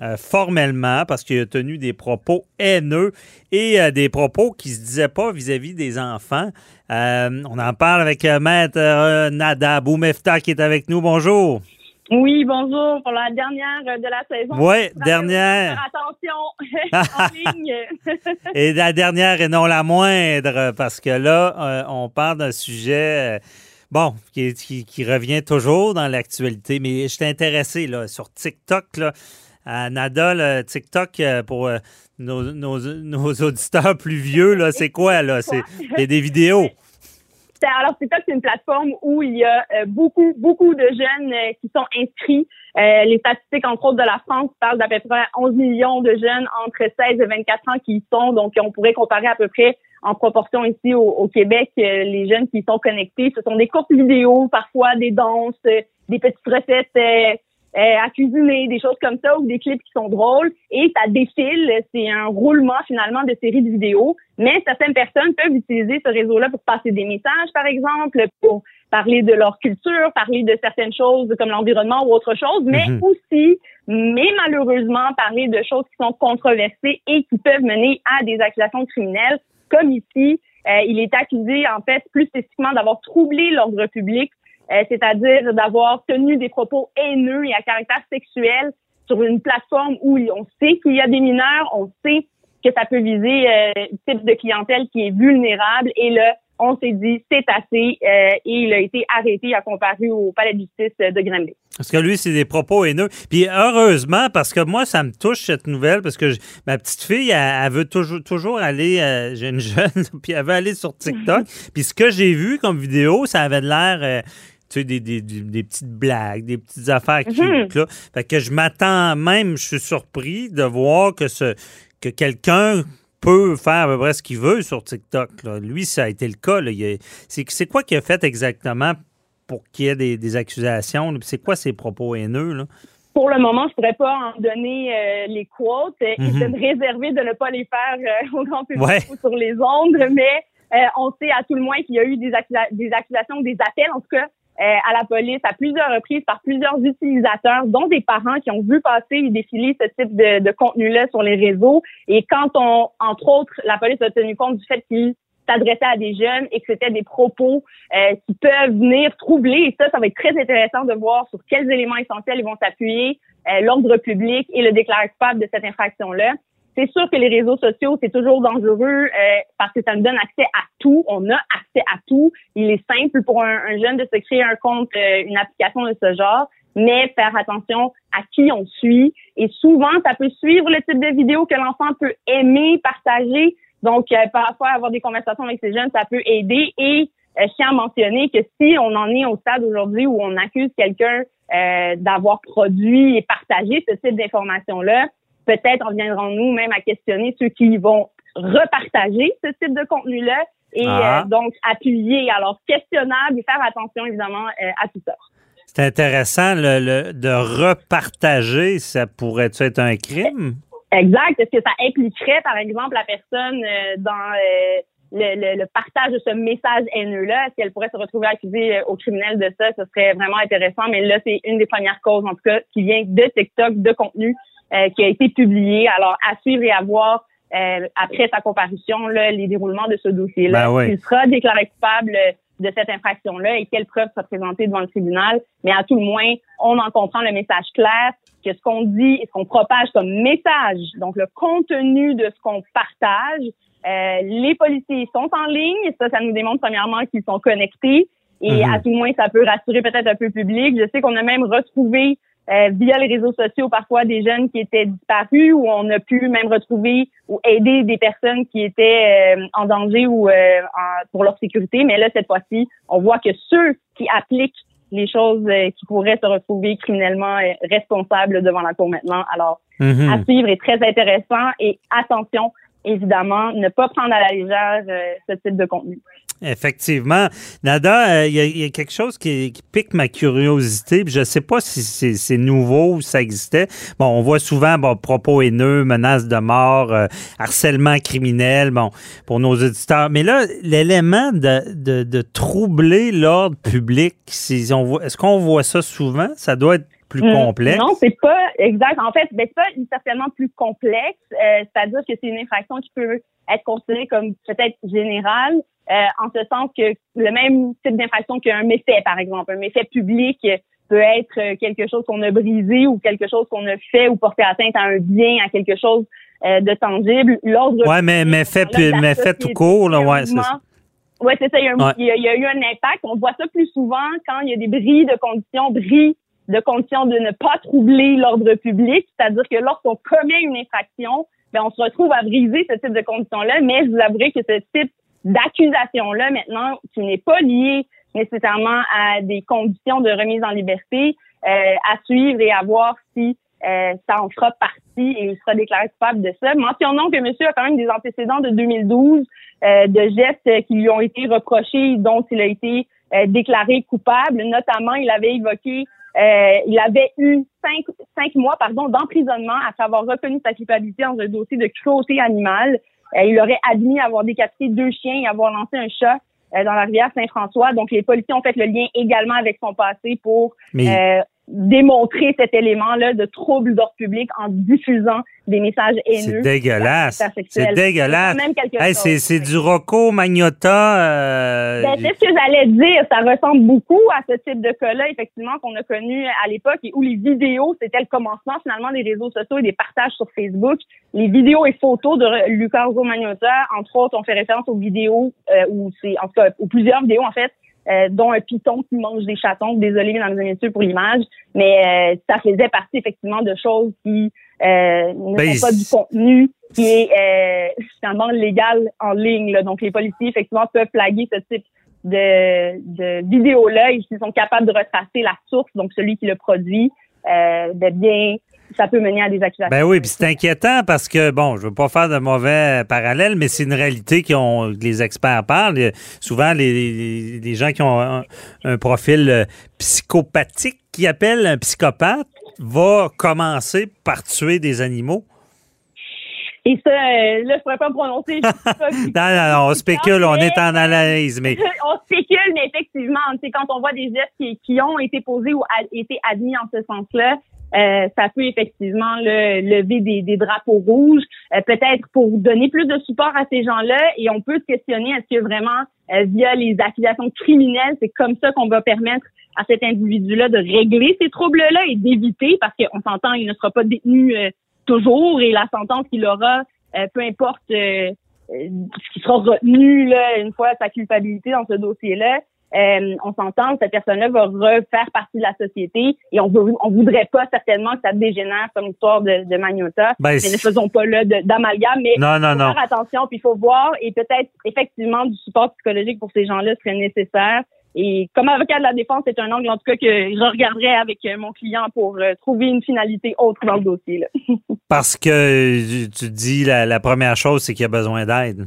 euh, formellement parce qu'il a tenu des propos haineux et des propos qui se disaient pas vis-à-vis des enfants. on en parle avec Maître Nada Boumefta qui est avec nous. Bonjour. Oui, bonjour pour la dernière de la saison. Oui, dernière. attention en ligne. et la dernière et non la moindre, parce que là, on parle d'un sujet bon, qui, revient toujours dans l'actualité, mais je t'ai intéressé là, sur TikTok. Là, à Nada, TikTok, euh, pour euh, nos, auditeurs plus vieux, là, c'est quoi? là? C'est des vidéos. Alors, TikTok, c'est une plateforme où il y a euh, beaucoup, beaucoup de jeunes qui sont inscrits. les statistiques, entre autres, de la France parlent d'à peu près 11 millions de jeunes entre 16 et 24 ans qui y sont. Donc, on pourrait comparer à peu près en proportion ici au, Québec, euh, les jeunes qui sont connectés, ce sont des courtes vidéos, parfois des danses, euh, des petites recettes euh, à cuisiner, des choses comme ça, ou des clips qui sont drôles, et ça défile. C'est un roulement finalement de séries de vidéos. Mais certaines personnes peuvent utiliser ce réseau-là pour passer des messages, par exemple, pour parler de leur culture, parler de certaines choses comme l'environnement ou autre chose, mais Mhm. aussi, mais malheureusement, parler de choses qui sont controversées et qui peuvent mener à des accusations criminelles, comme ici, euh, il est accusé, en fait, plus spécifiquement d'avoir troublé l'ordre public, euh, c'est-à-dire d'avoir tenu des propos haineux et à caractère sexuel sur une plateforme où on sait qu'il y a des mineurs, on sait que ça peut viser euh, un type de clientèle qui est vulnérable et là, on s'est dit c'est assez euh, et il a été arrêté à comparu au palais de justice de Granby. Parce que lui, c'est des propos haineux. Puis heureusement, parce que moi, ça me touche cette nouvelle, parce que je- ma petite fille, elle, elle veut toujours, toujours aller, euh, j'ai une jeune, puis elle veut aller sur TikTok. puis ce que j'ai vu comme vidéo, ça avait l'air, euh, tu sais, des, des, des- petites blagues, des petites affaires cute, Mhm. là. Fait que je m'attends même, je suis surpris de voir que ce que quelqu'un peut faire à peu près ce qu'il veut sur TikTok. là. Lui, ça a été le cas. Il C'est quoi qu'il a fait exactement pour qu'il y ait des, des accusations? C'est quoi ses propos haineux? Là? Pour le moment, je pourrais pas en donner euh, les quotes euh, et Mhm. de me réserver de ne pas les faire euh, au grand public Ouais. ou sur les ondes, mais euh, on sait à tout le moins qu'il y a eu des, accusa- des accusations, des appels, en tout cas, à la police à plusieurs reprises par plusieurs utilisateurs, dont des parents qui ont vu passer et défiler ce type de, de contenu-là sur les réseaux. Et quand on, entre autres, la police a tenu compte du fait qu'il s'adressait à des jeunes et que c'était des propos euh, qui peuvent venir troubler. Et ça, ça va être très intéressant de voir sur quels éléments essentiels ils vont s'appuyer, euh, l'ordre public et le coupable de cette infraction-là. C'est sûr que les réseaux sociaux, c'est toujours dangereux euh, parce que ça nous donne accès à tout. On a accès à tout. Il est simple pour un, un jeune de se créer un compte, euh, une application de ce genre, mais faire attention à qui on suit. Et souvent, ça peut suivre le type de vidéo que l'enfant peut aimer, partager. Donc, euh, parfois, avoir des conversations avec ces jeunes, ça peut aider. Et euh, je tiens à mentionner que si on en est au stade aujourd'hui où on accuse quelqu'un euh, d'avoir produit et partagé ce type d'informations-là, peut-être en viendrons-nous même à questionner ceux qui vont repartager ce type de contenu-là et Ah. euh, donc appuyer. Alors, questionnable et faire attention évidemment euh, à tout ça. C'est intéressant le, le- de repartager. Ça pourrait être un crime? Exact. Est-ce que ça impliquerait, par exemple, la personne euh, dans le, partage de ce message haineux-là? Est-ce qu'elle pourrait se retrouver accusée au criminel de ça? Ce serait vraiment intéressant. Mais là, c'est une des premières causes, en tout cas, qui vient de TikTok, de contenu euh, qui a été publié. Alors, à suivre et à voir euh, après sa comparution, là, les déroulements de ce dossier-là. Ben oui. Il sera déclaré coupable de cette infraction-là et quelles preuves sera présentées devant le tribunal. Mais à tout le moins, on en comprend le message clair que ce qu'on dit et ce qu'on propage comme message, donc le contenu de ce qu'on partage, euh, les policiers sont en ligne. Ça, ça nous démontre premièrement qu'ils sont connectés. Et Mhm. à tout le moins, ça peut rassurer peut-être un peu le public. Je sais qu'on a même retrouvé euh, via les réseaux sociaux parfois des jeunes qui étaient disparus ou on a pu même retrouver ou aider des personnes qui étaient euh, en danger ou euh, en- pour leur sécurité. Mais là, cette fois-ci, on voit que ceux qui appliquent les choses euh, qui pourraient se retrouver criminellement euh, responsables devant la cour maintenant. Alors, Mhm. à suivre est très intéressant et attention, évidemment, ne pas prendre à la légère euh, ce type de contenu. Effectivement. Nada, euh, il y, a- il y a quelque chose qui, qui pique ma curiosité. puis Je ne sais pas si c'est nouveau ou ça existait. Bon, on voit souvent bon, propos haineux, menaces de mort, euh, harcèlement criminel, bon, pour nos auditeurs. Mais là, l'élément de, de, de troubler l'ordre public, voit- est-ce qu'on voit ça souvent? Ça doit être plus Hmm, complexe. Non, c'est pas exact. En fait, ben, c'est pas certainement plus complexe. Euh, C'est-à-dire que c'est une infraction qui peut être considérée comme peut-être générale, euh, en ce sens que le même type d'infraction qu'un méfait, par exemple, un méfait public peut être quelque chose qu'on a brisé ou quelque chose qu'on a fait ou porté atteinte à un bien, à quelque chose euh, de tangible. L'ordre Ouais, mais, mais fait, la mais fait tout court, là, ouais, c'est ça. Ouais, c'est ça. Il y, a un- Ouais. il y a, il y a eu un impact. On voit ça plus souvent quand il y a des bris de conditions, bris de conditions de ne pas troubler l'ordre public. C'est-à-dire que lorsqu'on commet une infraction, ben, on se retrouve à briser ce type de conditions-là. Mais je vous avouerai que ce type d'accusation-là, maintenant, qui n'est pas lié nécessairement à des conditions de remise en liberté, euh, à suivre et à voir si euh, ça en fera partie et il sera déclaré coupable de ça. Mentionnons que monsieur a quand même des antécédents de 2012 euh, de gestes qui lui ont été reprochés, dont il a été euh, déclaré coupable. Notamment, il avait évoqué il avait eu cinq, cinq mois pardon, d'emprisonnement après avoir reconnu sa culpabilité dans un dossier de cruauté animale. Il aurait admis avoir décapité deux chiens et avoir lancé un chat dans la rivière Saint-François. Donc, les policiers ont fait le lien également avec son passé pour démontrer cet élément-là de trouble d'ordre public en diffusant des messages haineux. C'est dégueulasse. C'est dégueulasse. Hey, c'est du Rocco Magnota. Euh... Ben, c'est ce que j'allais dire. Ça ressemble beaucoup à ce type de cas-là, effectivement, qu'on a connu à l'époque et où les vidéos, c'était le commencement finalement des réseaux sociaux et des partages sur Facebook. Les vidéos et photos de Lucas Magnota, entre autres, ont fait référence aux vidéos, euh, ou c'est en tout cas, aux plusieurs vidéos en fait, euh, dont un python qui mange des chatons. Désolé, mesdames et messieurs, pour l'image, mais euh, ça faisait partie effectivement de choses qui euh, ne ben, sont pas du contenu qui est euh, finalement légal en ligne. Là. Donc, les policiers, effectivement, peuvent flaguer ce type de, de vidéos-là. Ils sont capables de retracer la source, donc celui qui le produit, euh, de bien ça peut mener à des accusations. Ben oui, puis c'est inquiétant parce que, bon, je veux pas faire de mauvais parallèles, mais c'est une réalité que les experts parlent. Souvent, les, les gens qui ont un, profil euh, psychopathique, qui appellent un psychopathe, va commencer par tuer des animaux. Et ça, euh, là, je pourrais pas me prononcer. non, non, non, on spécule, on est en analyse, mais... on spécule, mais effectivement, quand on voit des gestes qui, qui ont été posés ou été admis en ce sens-là, euh, ça peut effectivement lever des, drapeaux rouges, euh, peut-être pour donner plus de support à ces gens-là. Et on peut se questionner est-ce que vraiment euh, via les accusations criminelles, c'est comme ça qu'on va permettre à cet individu-là de régler ces troubles-là et d'éviter, parce qu'on s'entend, il ne sera pas détenu toujours et la sentence qu'il aura, peu importe ce qui sera retenu là, une fois sa culpabilité dans ce dossier-là, euh, on s'entend, cette personne-là va refaire partie de la société et on veut, on voudrait pas certainement que ça dégénère comme histoire de, de Magnota. Ben, mais ne faisons pas là d'amalgame, mais non, non, non. faire attention, puis il faut voir et peut-être effectivement du support psychologique pour ces gens-là serait nécessaire. Et comme avocat de la défense, c'est un angle en tout cas que je regarderais avec euh, mon client pour euh, trouver une finalité autre dans le dossier. Là. Parce que tu dis la, la première chose, c'est qu'il y a besoin d'aide.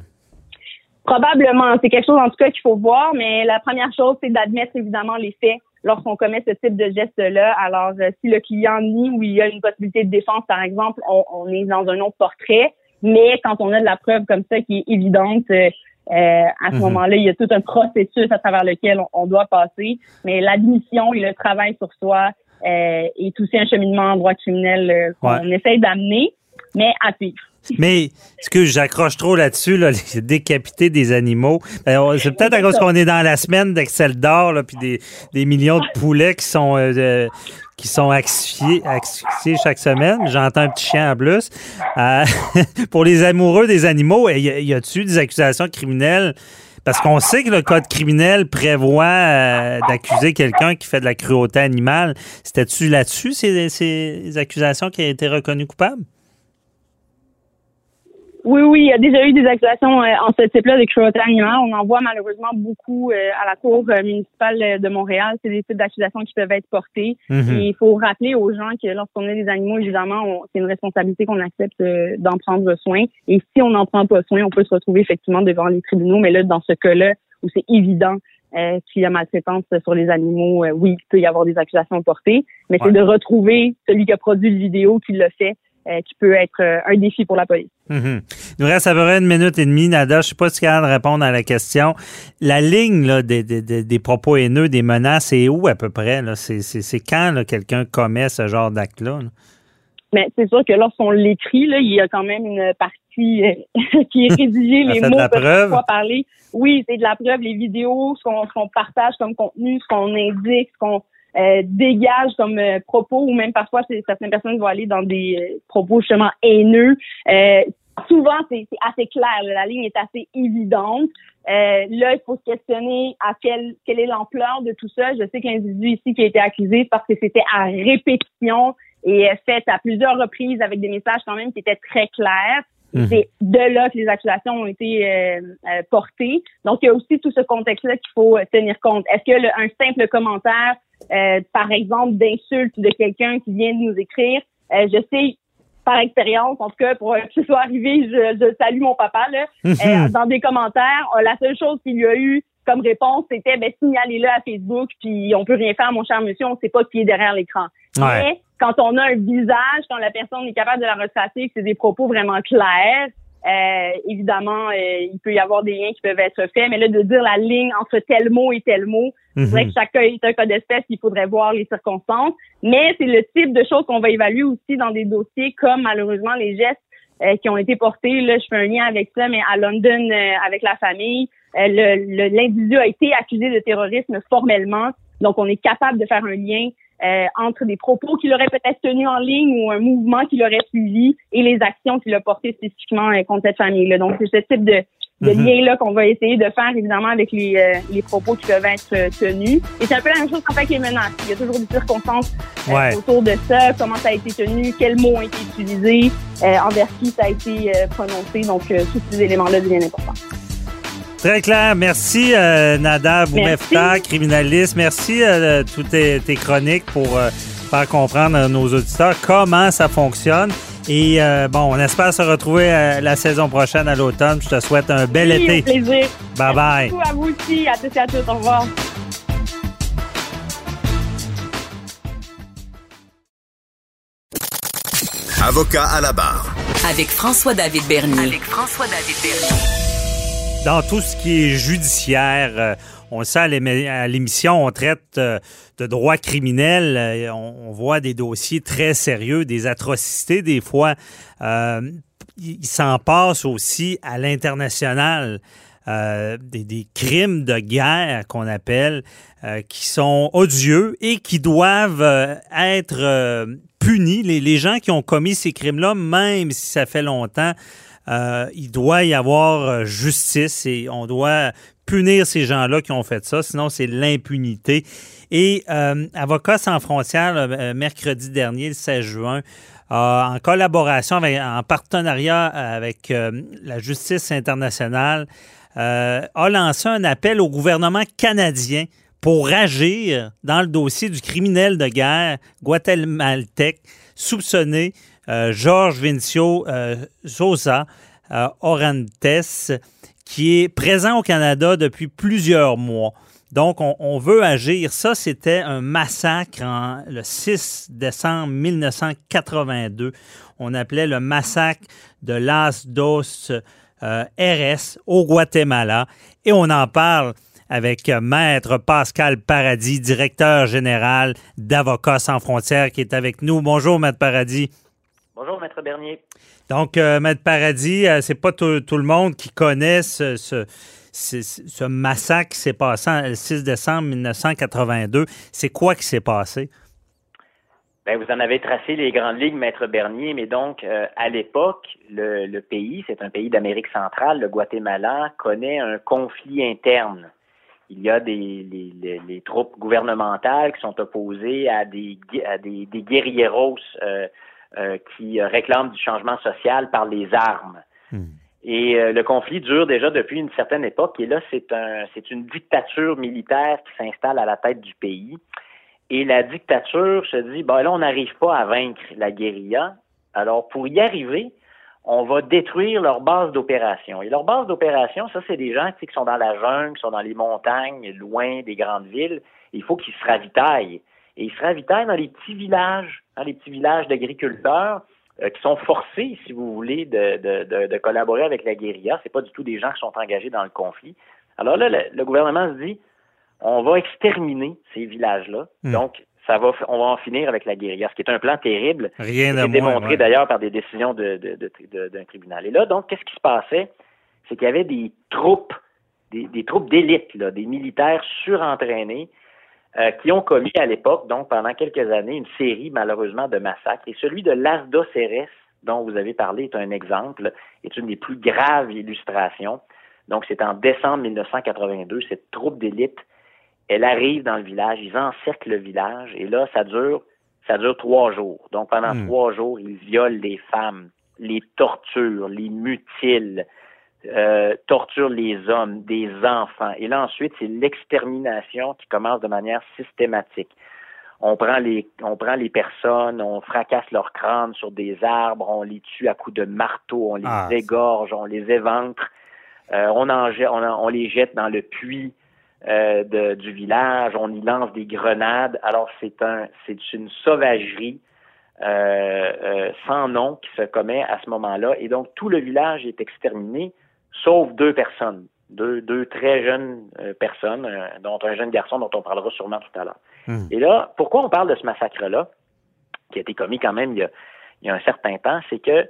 Probablement. C'est quelque chose, en tout cas, qu'il faut voir, mais la première chose, c'est d'admettre évidemment les faits lorsqu'on commet ce type de geste-là. Alors, euh, si le client nie ou il y a une possibilité de défense, par exemple, on, est dans un autre portrait. Mais quand on a de la preuve comme ça qui est évidente, euh, euh, à ce mhm. moment-là, il y a tout un processus à travers lequel on, doit passer. Mais l'admission et le travail sur soi est aussi un cheminement en droit criminel qu'on essaye d'amener, mais à suivre. Mais ce que j'accroche trop là-dessus, là, les décapiter des animaux, ben, c'est peut-être à cause qu'on est dans la semaine d'Excel d'or, puis des, des, millions de poulets qui sont euh, euh, qui sont asphyxiés, chaque semaine. J'entends un petit chien en plus. Euh, pour les amoureux des animaux, y, y a-t-il des accusations criminelles? Parce qu'on sait que le code criminel prévoit d'accuser quelqu'un qui fait de la cruauté animale. C'était-tu là-dessus, ces, ces accusations qui a été reconnues coupables? Oui, oui, il y a déjà eu des accusations euh, en ce type-là de cruauté animale. On en voit malheureusement beaucoup euh, à la Cour euh, municipale de Montréal. C'est des types d'accusations qui peuvent être portées. Mhm. il faut rappeler aux gens que lorsqu'on a des animaux, évidemment, c'est une responsabilité qu'on accepte d'en prendre soin. Et si on n'en prend pas soin, on peut se retrouver effectivement devant les tribunaux. Mais là, dans ce cas-là, où c'est évident qu'il y a maltraitance sur les animaux, oui, il peut y avoir des accusations portées. Mais c'est de retrouver celui qui a produit le vidéo, qui l'a fait, euh, qui peut être euh, un défi pour la police. Mhm. Il nous reste à peu près une minute et demie, Nada. Je ne sais pas si tu de répondre à la question. La ligne là, des, des, des, propos haineux, des menaces, c'est où à peu près? C'est quand quelqu'un commet ce genre d'acte-là? Mais c'est sûr que lorsqu'on l'écrit, il y a quand même une partie euh, qui est rédigée, les mots peuvent pas parler. Oui, c'est de la preuve, les vidéos, ce qu'on partage comme contenu, ce qu'on indique, ce qu'on euh, dégage comme euh, propos ou même parfois certaines personnes vont aller dans des euh, propos justement haineux. souvent, c'est assez clair. la ligne est assez évidente. là, il faut se questionner à quelle, quelle est l'ampleur de tout ça. Je sais qu'un individu ici qui a été accusé parce que c'était à répétition et fait à plusieurs reprises avec des messages quand même qui étaient très clairs. Mhm. C'est de là que les accusations ont été portées. Donc, il y a aussi tout ce contexte-là qu'il faut tenir compte. Est-ce que un simple commentaire euh, par exemple, d'insultes de quelqu'un qui vient de nous écrire. Euh, je sais par expérience, en tout cas, pour que ce soit arrivé, je, je salue mon papa, là, euh, dans des commentaires. Euh, la seule chose qu'il y a eu comme réponse, c'était, ben, signalez-le à Facebook, puis on peut rien faire, mon cher monsieur, on sait pas qui est derrière l'écran. Ouais. Mais quand on a un visage, quand la personne est capable de la retracer, que c'est des propos vraiment clairs, euh, évidemment, euh, il peut y avoir des liens qui peuvent être faits, mais là, de dire la ligne entre tel mot et tel mot, c'est vrai que chaque cas est un cas d'espèce, il faudrait voir les circonstances, mais c'est le type de choses qu'on va évaluer aussi dans des dossiers comme malheureusement les gestes euh, qui ont été portés. Là, je fais un lien avec ça, mais à London, euh, avec la famille, euh, le- le- l'individu a été accusé de terrorisme formellement, donc on est capable de faire un lien euh, entre des propos qu'il aurait peut-être tenus en ligne ou un mouvement qu'il aurait suivi et les actions qu'il a portées spécifiquement euh, contre cette famille-là. Donc, c'est ce type de, de Mhm. lien-là qu'on va essayer de faire, évidemment, avec les, euh, les propos qui peuvent être euh, tenus. Et c'est un peu la même chose qu'on fait avec les menaces. Il y a toujours des circonstances euh, Ouais. autour de ça, comment ça a été tenu, quels mots ont été utilisés, euh, envers qui ça a été euh, prononcé. Donc, euh, tous ces éléments-là deviennent importants. Très clair. Merci, euh, Nada. Boumefta, criminaliste. Merci euh, de toutes tes, tes chroniques pour euh, faire comprendre à nos auditeurs comment ça fonctionne. Et euh, bon, on espère se retrouver euh, la saison prochaine à l'automne. Je te souhaite un bel Oui, été. au plaisir. Bye bye. Merci beaucoup à vous aussi, à tous et à toutes. Au revoir. Avocat à la barre. Avec François-David Bernier. Avec François-David Bernier. Dans tout ce qui est judiciaire, euh, on le sait à l'émi- à l'émission, on traite euh, de droit criminel. euh, on, voit des dossiers très sérieux, des atrocités des fois. Euh, il s'en passe aussi à l'international. Euh, des, crimes de guerre qu'on appelle, euh, qui sont odieux et qui doivent être punis. Les gens qui ont commis ces crimes-là, même si ça fait longtemps, euh, il doit y avoir euh, justice et on doit punir ces gens-là qui ont fait ça, sinon c'est l'impunité. Et euh, Avocats sans frontières, mercredi dernier, le 16 juin, en collaboration, avec, en partenariat avec la justice internationale, a lancé un appel au gouvernement canadien pour agir dans le dossier du criminel de guerre guatémaltèque soupçonné Georges Vincio euh, Sosa euh, Orantes, qui est présent au Canada depuis plusieurs mois. Donc, on, veut agir. Ça, c'était un massacre le 6 décembre 1982. On appelait le massacre de Las Dos euh, RS au Guatemala. Et on en parle avec euh, Maître Pascal Paradis, directeur général d'Avocats sans frontières, qui est avec nous. Bonjour, Maître Paradis. Bonjour, Maître Bernier. Donc, euh, Maître Paradis, euh, c'est pas tout, tout le monde qui connaît ce, ce, ce- ce massacre qui s'est passé le 6 décembre 1982. C'est quoi qui s'est passé? Ben, vous en avez tracé les grandes lignes, Maître Bernier, mais donc, euh, à l'époque, le, le pays, c'est un pays d'Amérique centrale, le Guatemala, connaît un conflit interne. Il y a des les, les- les troupes gouvernementales qui sont opposées à des, à des, des guerrilleros euh, euh, qui euh, réclament du changement social par les armes. Et euh, le conflit dure déjà depuis une certaine époque. Et là, c'est un, c'est une dictature militaire qui s'installe à la tête du pays. Et la dictature se dit, ben là, on n'arrive pas à vaincre la guérilla. Alors, pour y arriver, on va détruire leur base d'opération. Et leur base d'opération, ça, c'est des gens tu sais, qui sont dans la jungle, qui sont dans les montagnes, loin des grandes villes. Il faut qu'ils se ravitaillent. Et ils se ravitaillent dans les petits villages, dans les petits villages d'agriculteurs euh, qui sont forcés, si vous voulez, de, de, de, de collaborer avec la guérilla. C'est pas du tout des gens qui sont engagés dans le conflit. Alors là, le, le gouvernement se dit, on va exterminer ces villages-là. Hmm. Donc, ça va, on va en finir avec la guérilla, ce qui est un plan terrible. Rien C'est moins. démontré ouais. d'ailleurs par des décisions de, de- de- de- d'un tribunal. Et là, donc, qu'est-ce qui se passait? C'est qu'il y avait des troupes, des, des troupes d'élite, des militaires surentraînés euh, qui ont commis à l'époque, donc pendant quelques années, une série malheureusement de massacres. Et celui de Las Dos Ceres, dont vous avez parlé, est un exemple, est une des plus graves illustrations. Donc, c'est en décembre 1982, cette troupe d'élite, elle arrive dans le village, ils encerclent le village, et là, ça dure, ça dure trois jours. Donc, pendant Hmm. trois jours, ils violent les femmes, les torturent, les mutilent, euh, torturent les hommes, des enfants. Et là, ensuite, c'est l'extermination qui commence de manière systématique. on prend les on prend les personnes, on fracasse leur crâne sur des arbres, on les tue à coups de marteau, on les Ah, égorge, on les éventre, euh, on, en jette- on, en- on les jette dans le puits euh, de- du village, on y lance des grenades. Alors c'est un c'est une sauvagerie euh, euh, sans nom qui se commet à ce moment-là, et donc tout le village est exterminé, sauf deux personnes, deux, deux très jeunes euh, personnes, euh, dont un jeune garçon dont on parlera sûrement tout à l'heure. Hmm. Et là, pourquoi on parle de ce massacre-là, qui a été commis quand même il y a, il y a un certain temps, c'est que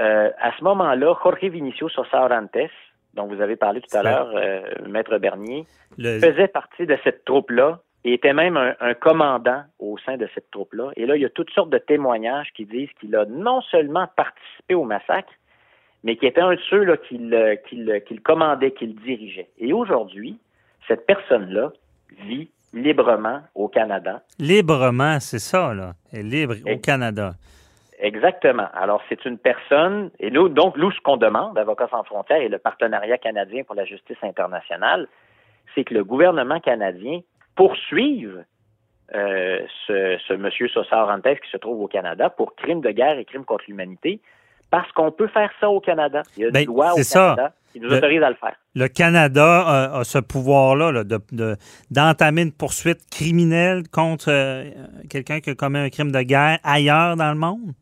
euh, à ce moment-là, Jorge Vinicio Sosa Orantes, dont vous avez parlé tout à l'heure, Maître Bernier, Le- faisait partie de cette troupe-là et était même un, un commandant au sein de cette troupe-là. Et là, il y a toutes sortes de témoignages qui disent qu'il a non seulement participé au massacre, mais qui était un de ceux là, qui, le, qui, le, qui le commandait, qui le dirigeait. Et aujourd'hui, cette personne-là vit librement au Canada. Librement, c'est ça, là. Elle est libre au Canada. Exactement. Alors, c'est une personne, et nous, donc, nous, ce qu'on demande, Avocats sans frontières et le partenariat canadien pour la justice internationale, c'est que le gouvernement canadien poursuive euh, ce, ce monsieur Sosa Orantes qui se trouve au Canada pour crimes de guerre et crimes contre l'humanité, parce qu'on peut faire ça au Canada. Il y a Ben, une loi au ça. Canada qui nous autorise à le faire. Le Canada a, a ce pouvoir-là là, de- de- d'entamer une poursuite criminelle contre euh, quelqu'un qui a commis un crime de guerre ailleurs dans le monde?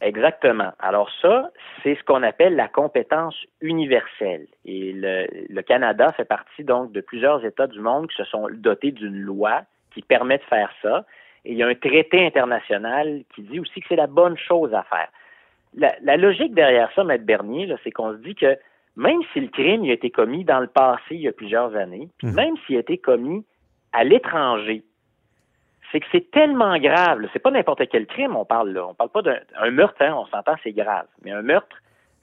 Exactement. Alors ça, c'est ce qu'on appelle la compétence universelle. Et le, le Canada fait partie donc de plusieurs États du monde qui se sont dotés d'une loi qui permet de faire ça. Et il y a un traité international qui dit aussi que c'est la bonne chose à faire. La, la logique derrière ça, Maître Bernier, c'est qu'on se dit que même si le crime il a été commis dans le passé, il y a plusieurs années, puis Mhm. même s'il a été commis à l'étranger, c'est que c'est tellement grave. C'est pas n'importe quel crime, on parle là. On parle pas d'un un meurtre, hein, on s'entend, c'est grave. Mais un meurtre,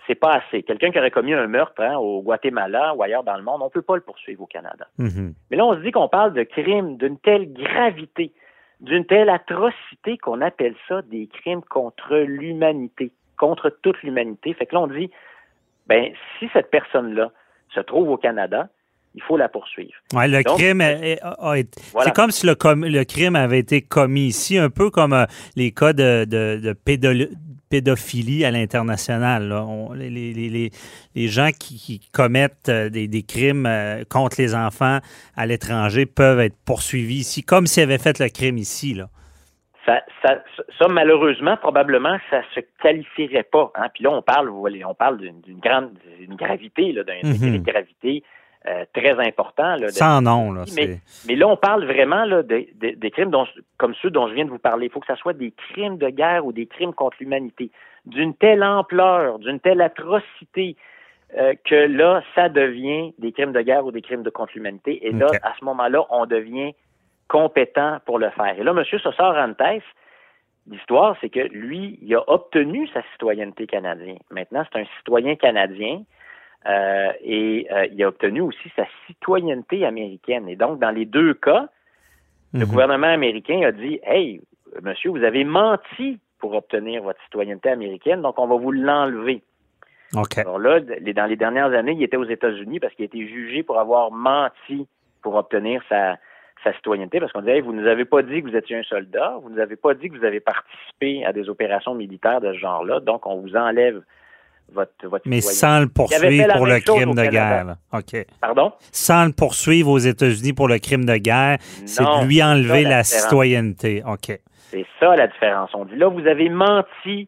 c'est pas assez. Quelqu'un qui aurait commis un meurtre hein, au Guatemala ou ailleurs dans le monde, on peut pas le poursuivre au Canada. Mhm. Mais là, on se dit qu'on parle de crimes d'une telle gravité, d'une telle atrocité qu'on appelle ça des crimes contre l'humanité, contre toute l'humanité. Fait que là, on dit, ben, si cette personne-là se trouve au Canada, il faut la poursuivre. Ouais, le Donc, crime Voilà. C'est comme si le, com- le crime avait été commis ici, un peu comme euh, les cas de, de- de pédolo- pédophilie à l'international. Les, gens qui, qui commettent euh, des, des crimes euh, contre les enfants à l'étranger peuvent être poursuivis ici, comme s'ils avaient fait le crime ici. Là. Ça, ça, ça, malheureusement, probablement, ça se qualifierait pas. Hein? Puis là, on parle, vous voyez, on parle d'une grande, d'une gravité, là, d'un degré de gravité euh, très important. Là, de- Sans nom. Là, mais, là, on parle vraiment là, de- de- des crimes dont, comme ceux dont je viens de vous parler. Il faut que ça soit des crimes de guerre ou des crimes contre l'humanité d'une telle ampleur, d'une telle atrocité euh, que là, ça devient des crimes de guerre ou des crimes de contre l'humanité. Et là, à ce moment-là, on devient compétent pour le faire. Et là, M. Sosa Orantes, l'histoire, c'est que lui, il a obtenu sa citoyenneté canadienne. Maintenant, c'est un citoyen canadien. euh, et euh, il a obtenu aussi sa citoyenneté américaine. Et donc, dans les deux cas, le Mhm. gouvernement américain a dit Hey, monsieur, vous avez menti pour obtenir votre citoyenneté américaine, donc on va vous l'enlever. OK. Alors là, dans les dernières années, il était aux États-Unis parce qu'il a été jugé pour avoir menti pour obtenir sa, sa citoyenneté, parce qu'on disait, Hey, vous nous avez pas dit que vous étiez un soldat, vous nous avez pas dit que vous avez participé à des opérations militaires de ce genre-là, donc on vous enlève votre, votre Mais citoyenneté. sans le poursuivre pour le crime de guerre. là. OK. Pardon? Sans le poursuivre aux États-Unis pour le crime de guerre, c'est de lui ça, enlever la citoyenneté. OK. C'est ça la différence. On dit là, vous avez menti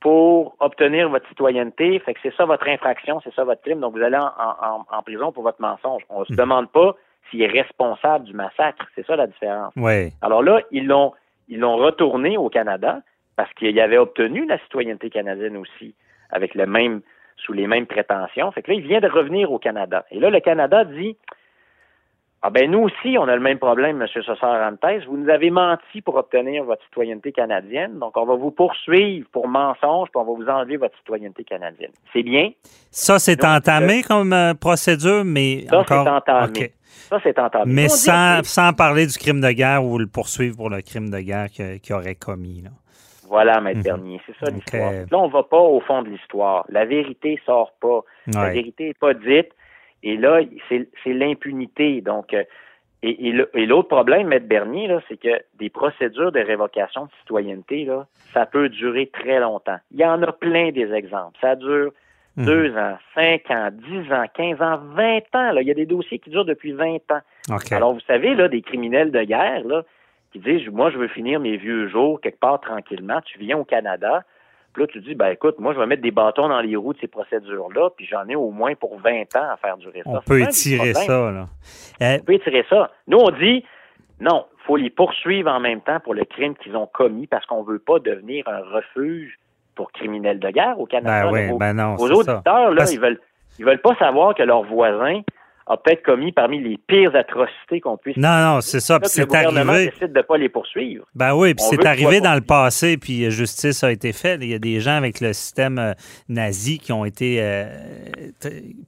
pour obtenir votre citoyenneté, fait que c'est ça votre infraction, c'est ça votre crime, donc vous allez en, en- en prison pour votre mensonge. On Hmm. se demande pas s'il est responsable du massacre, c'est ça la différence. Oui. Alors là, ils l'ont ils l'ont retourné au Canada parce qu'il avait obtenu la citoyenneté canadienne aussi avec le même sous les mêmes prétentions. Fait que là, il vient de revenir au Canada. Et là, le Canada dit Ah ben nous aussi, on a le même problème, M. Sosa Arantes. Vous nous avez menti pour obtenir votre citoyenneté canadienne, donc on va vous poursuivre pour mensonge, puis on va vous enlever votre citoyenneté canadienne. C'est bien. Ça, c'est entamé comme euh, procédure, mais Ça, encore... c'est entamé. Ça, c'est entamé. Mais sans, sans parler du crime de guerre ou le poursuivre pour le crime de guerre qu'il aurait commis. Là. Voilà, Maître Mhm. Bernier, c'est ça l'histoire. Là, on va pas au fond de l'histoire. La vérité sort pas. La vérité n'est pas dite. Et là, c'est l'impunité. Donc, euh, Et, et l'autre problème, Maître Bernier, c'est que des procédures de révocation de citoyenneté, là, ça peut durer très longtemps. Il y en a plein des exemples. Ça dure Mhm. deux ans, cinq ans, dix ans, quinze ans, vingt ans. Là. Il y a des dossiers qui durent depuis vingt ans. Alors, vous savez, là, des criminels de guerre, là, qui disent, moi, je veux finir mes vieux jours quelque part tranquillement. Tu viens au Canada, puis là, tu dis, ben écoute, moi, je vais mettre des bâtons dans les roues de ces procédures-là, puis j'en ai au moins pour 20 ans à faire durer ça. On peut étirer ça, là. Euh, On peut étirer ça. Nous, on dit, non, faut les poursuivre en même temps pour le crime qu'ils ont commis parce qu'on veut pas devenir un refuge pour criminels de guerre au Canada. Ben oui, ben non, ça. auditeurs, là, Parce- ils veulent, ils veulent pas savoir que leur voisin a peut-être commis parmi les pires atrocités qu'on puisse. non, non, c'est ça. Puis le c'est gouvernement arrivé. décide de pas les poursuivre. Ben oui, puis c'est arrivé dans le passé, puis euh, justice a été faite. Il y a des gens avec le système euh, nazi qui ont été euh,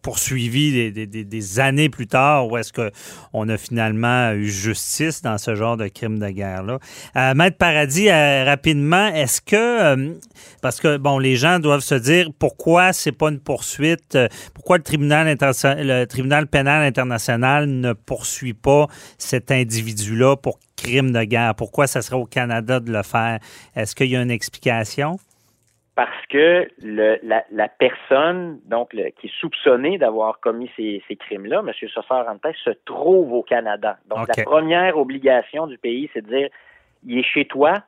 poursuivis des, des- des- années plus tard, où est-ce que on a finalement eu justice dans ce genre de crime de guerre-là. Euh, Maître Paradis, euh, rapidement, est-ce que, parce que, bon, les gens doivent se dire pourquoi c'est pas une poursuite, pourquoi le tribunal, le tribunal pénal international ne poursuit pas cet individu-là pour crime de guerre? Pourquoi ça serait au Canada de le faire? Est-ce qu'il y a une explication? Parce que le, la, la personne donc le- qui est soupçonnée d'avoir commis ces, ces crimes-là, M. Sossard Rantes, se trouve au Canada. Donc la première obligation du pays, c'est de dire il est chez toi,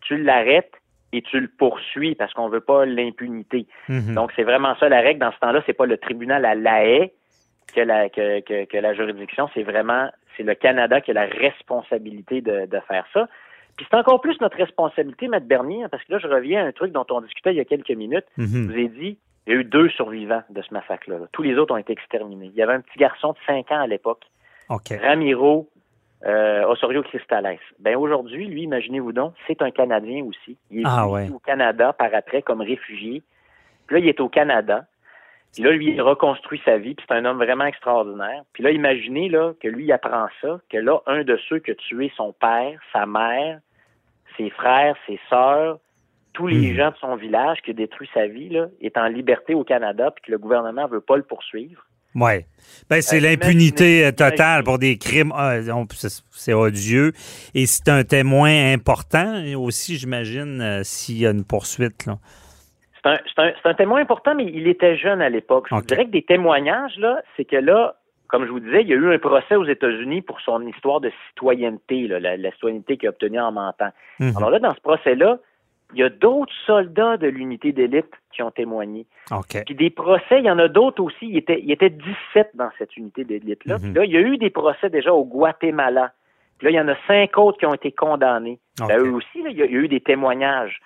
tu l'arrêtes et tu le poursuis parce qu'on veut pas l'impunité. Mhm. Donc c'est vraiment ça la règle. Dans ce temps-là, c'est pas le tribunal à La Haye que la, que, que, que la juridiction, c'est vraiment c'est le Canada qui a la responsabilité de, de faire ça. Puis c'est encore plus notre responsabilité, Maître Bernier, parce que là, je reviens à un truc dont on discutait il y a quelques minutes. Je Mhm. vous ai dit, il y a eu deux survivants de ce massacre-là. là. Tous les autres ont été exterminés. Il y avait un petit garçon de 5 ans à l'époque. Ramiro euh, Osorio Cristales. Ben aujourd'hui, lui, imaginez-vous donc, c'est un Canadien aussi. Il est Ah ouais. au Canada par après comme réfugié. Puis là, il est au Canada. Puis là, lui, il reconstruit sa vie, puis c'est un homme vraiment extraordinaire. Puis là, imaginez là, que lui, il apprend ça, que là, un de ceux qui a tué son père, sa mère, ses frères, ses sœurs, tous les Mhm. gens de son village qui a détruit sa vie, là, est en liberté au Canada, puis que le gouvernement veut pas le poursuivre. Oui. Ben, c'est Euh, l'impunité euh, totale pour des crimes. ah, on- c'est- odieux. Et c'est un témoin important et aussi, j'imagine, euh, s'il y a une poursuite. Là. C'est un, un- un témoin important, mais il était jeune à l'époque. Je vous dirais que des témoignages, là, c'est que là, comme je vous disais, il y a eu un procès aux États-Unis pour son histoire de citoyenneté, là, la, la citoyenneté qu'il a obtenue en mentant. Mhm. Alors là, dans ce procès-là, il y a d'autres soldats de l'unité d'élite qui ont témoigné. Puis des procès, il y en a d'autres aussi. Il était, il était 17 dans cette unité d'élite-là. Mhm. Puis là, il y a eu des procès déjà au Guatemala. Puis là, il y en a cinq autres qui ont été condamnés. Ben, OK. eux aussi, là, il y a eu des témoignages.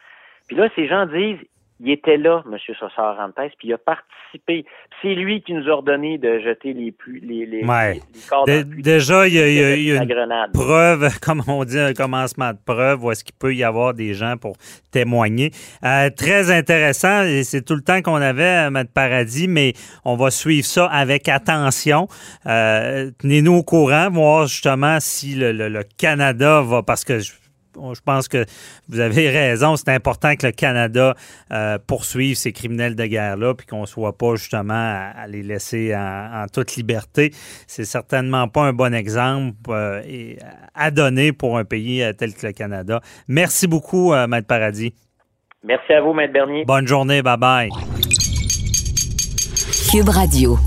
Puis là, ces gens disent, il était là, M. Sossard Rantes, puis il a participé. C'est lui qui nous a ordonné de jeter les, pu- les, les, Ouais. les- le puits. déjà, il y a, y a- y a une grenade. preuve, comme on dit, un commencement de preuve, où est-ce qu'il peut y avoir des gens pour témoigner. Euh, très intéressant, et c'est tout le temps qu'on avait, euh, Maître Paradis, mais on va suivre ça avec attention. Euh, Tenez-nous au courant, voir justement si le, le- le Canada va, parce que je, je pense que vous avez raison, c'est important que le Canada euh, poursuive ces criminels de guerre-là, puis qu'on ne soit pas justement à, à les laisser en, en toute liberté. C'est certainement pas un bon exemple euh, et à donner pour un pays euh, tel que le Canada. Merci beaucoup, euh, Maître Paradis. Merci à vous, Maître Bernier. Bonne journée, bye bye. Cube Radio.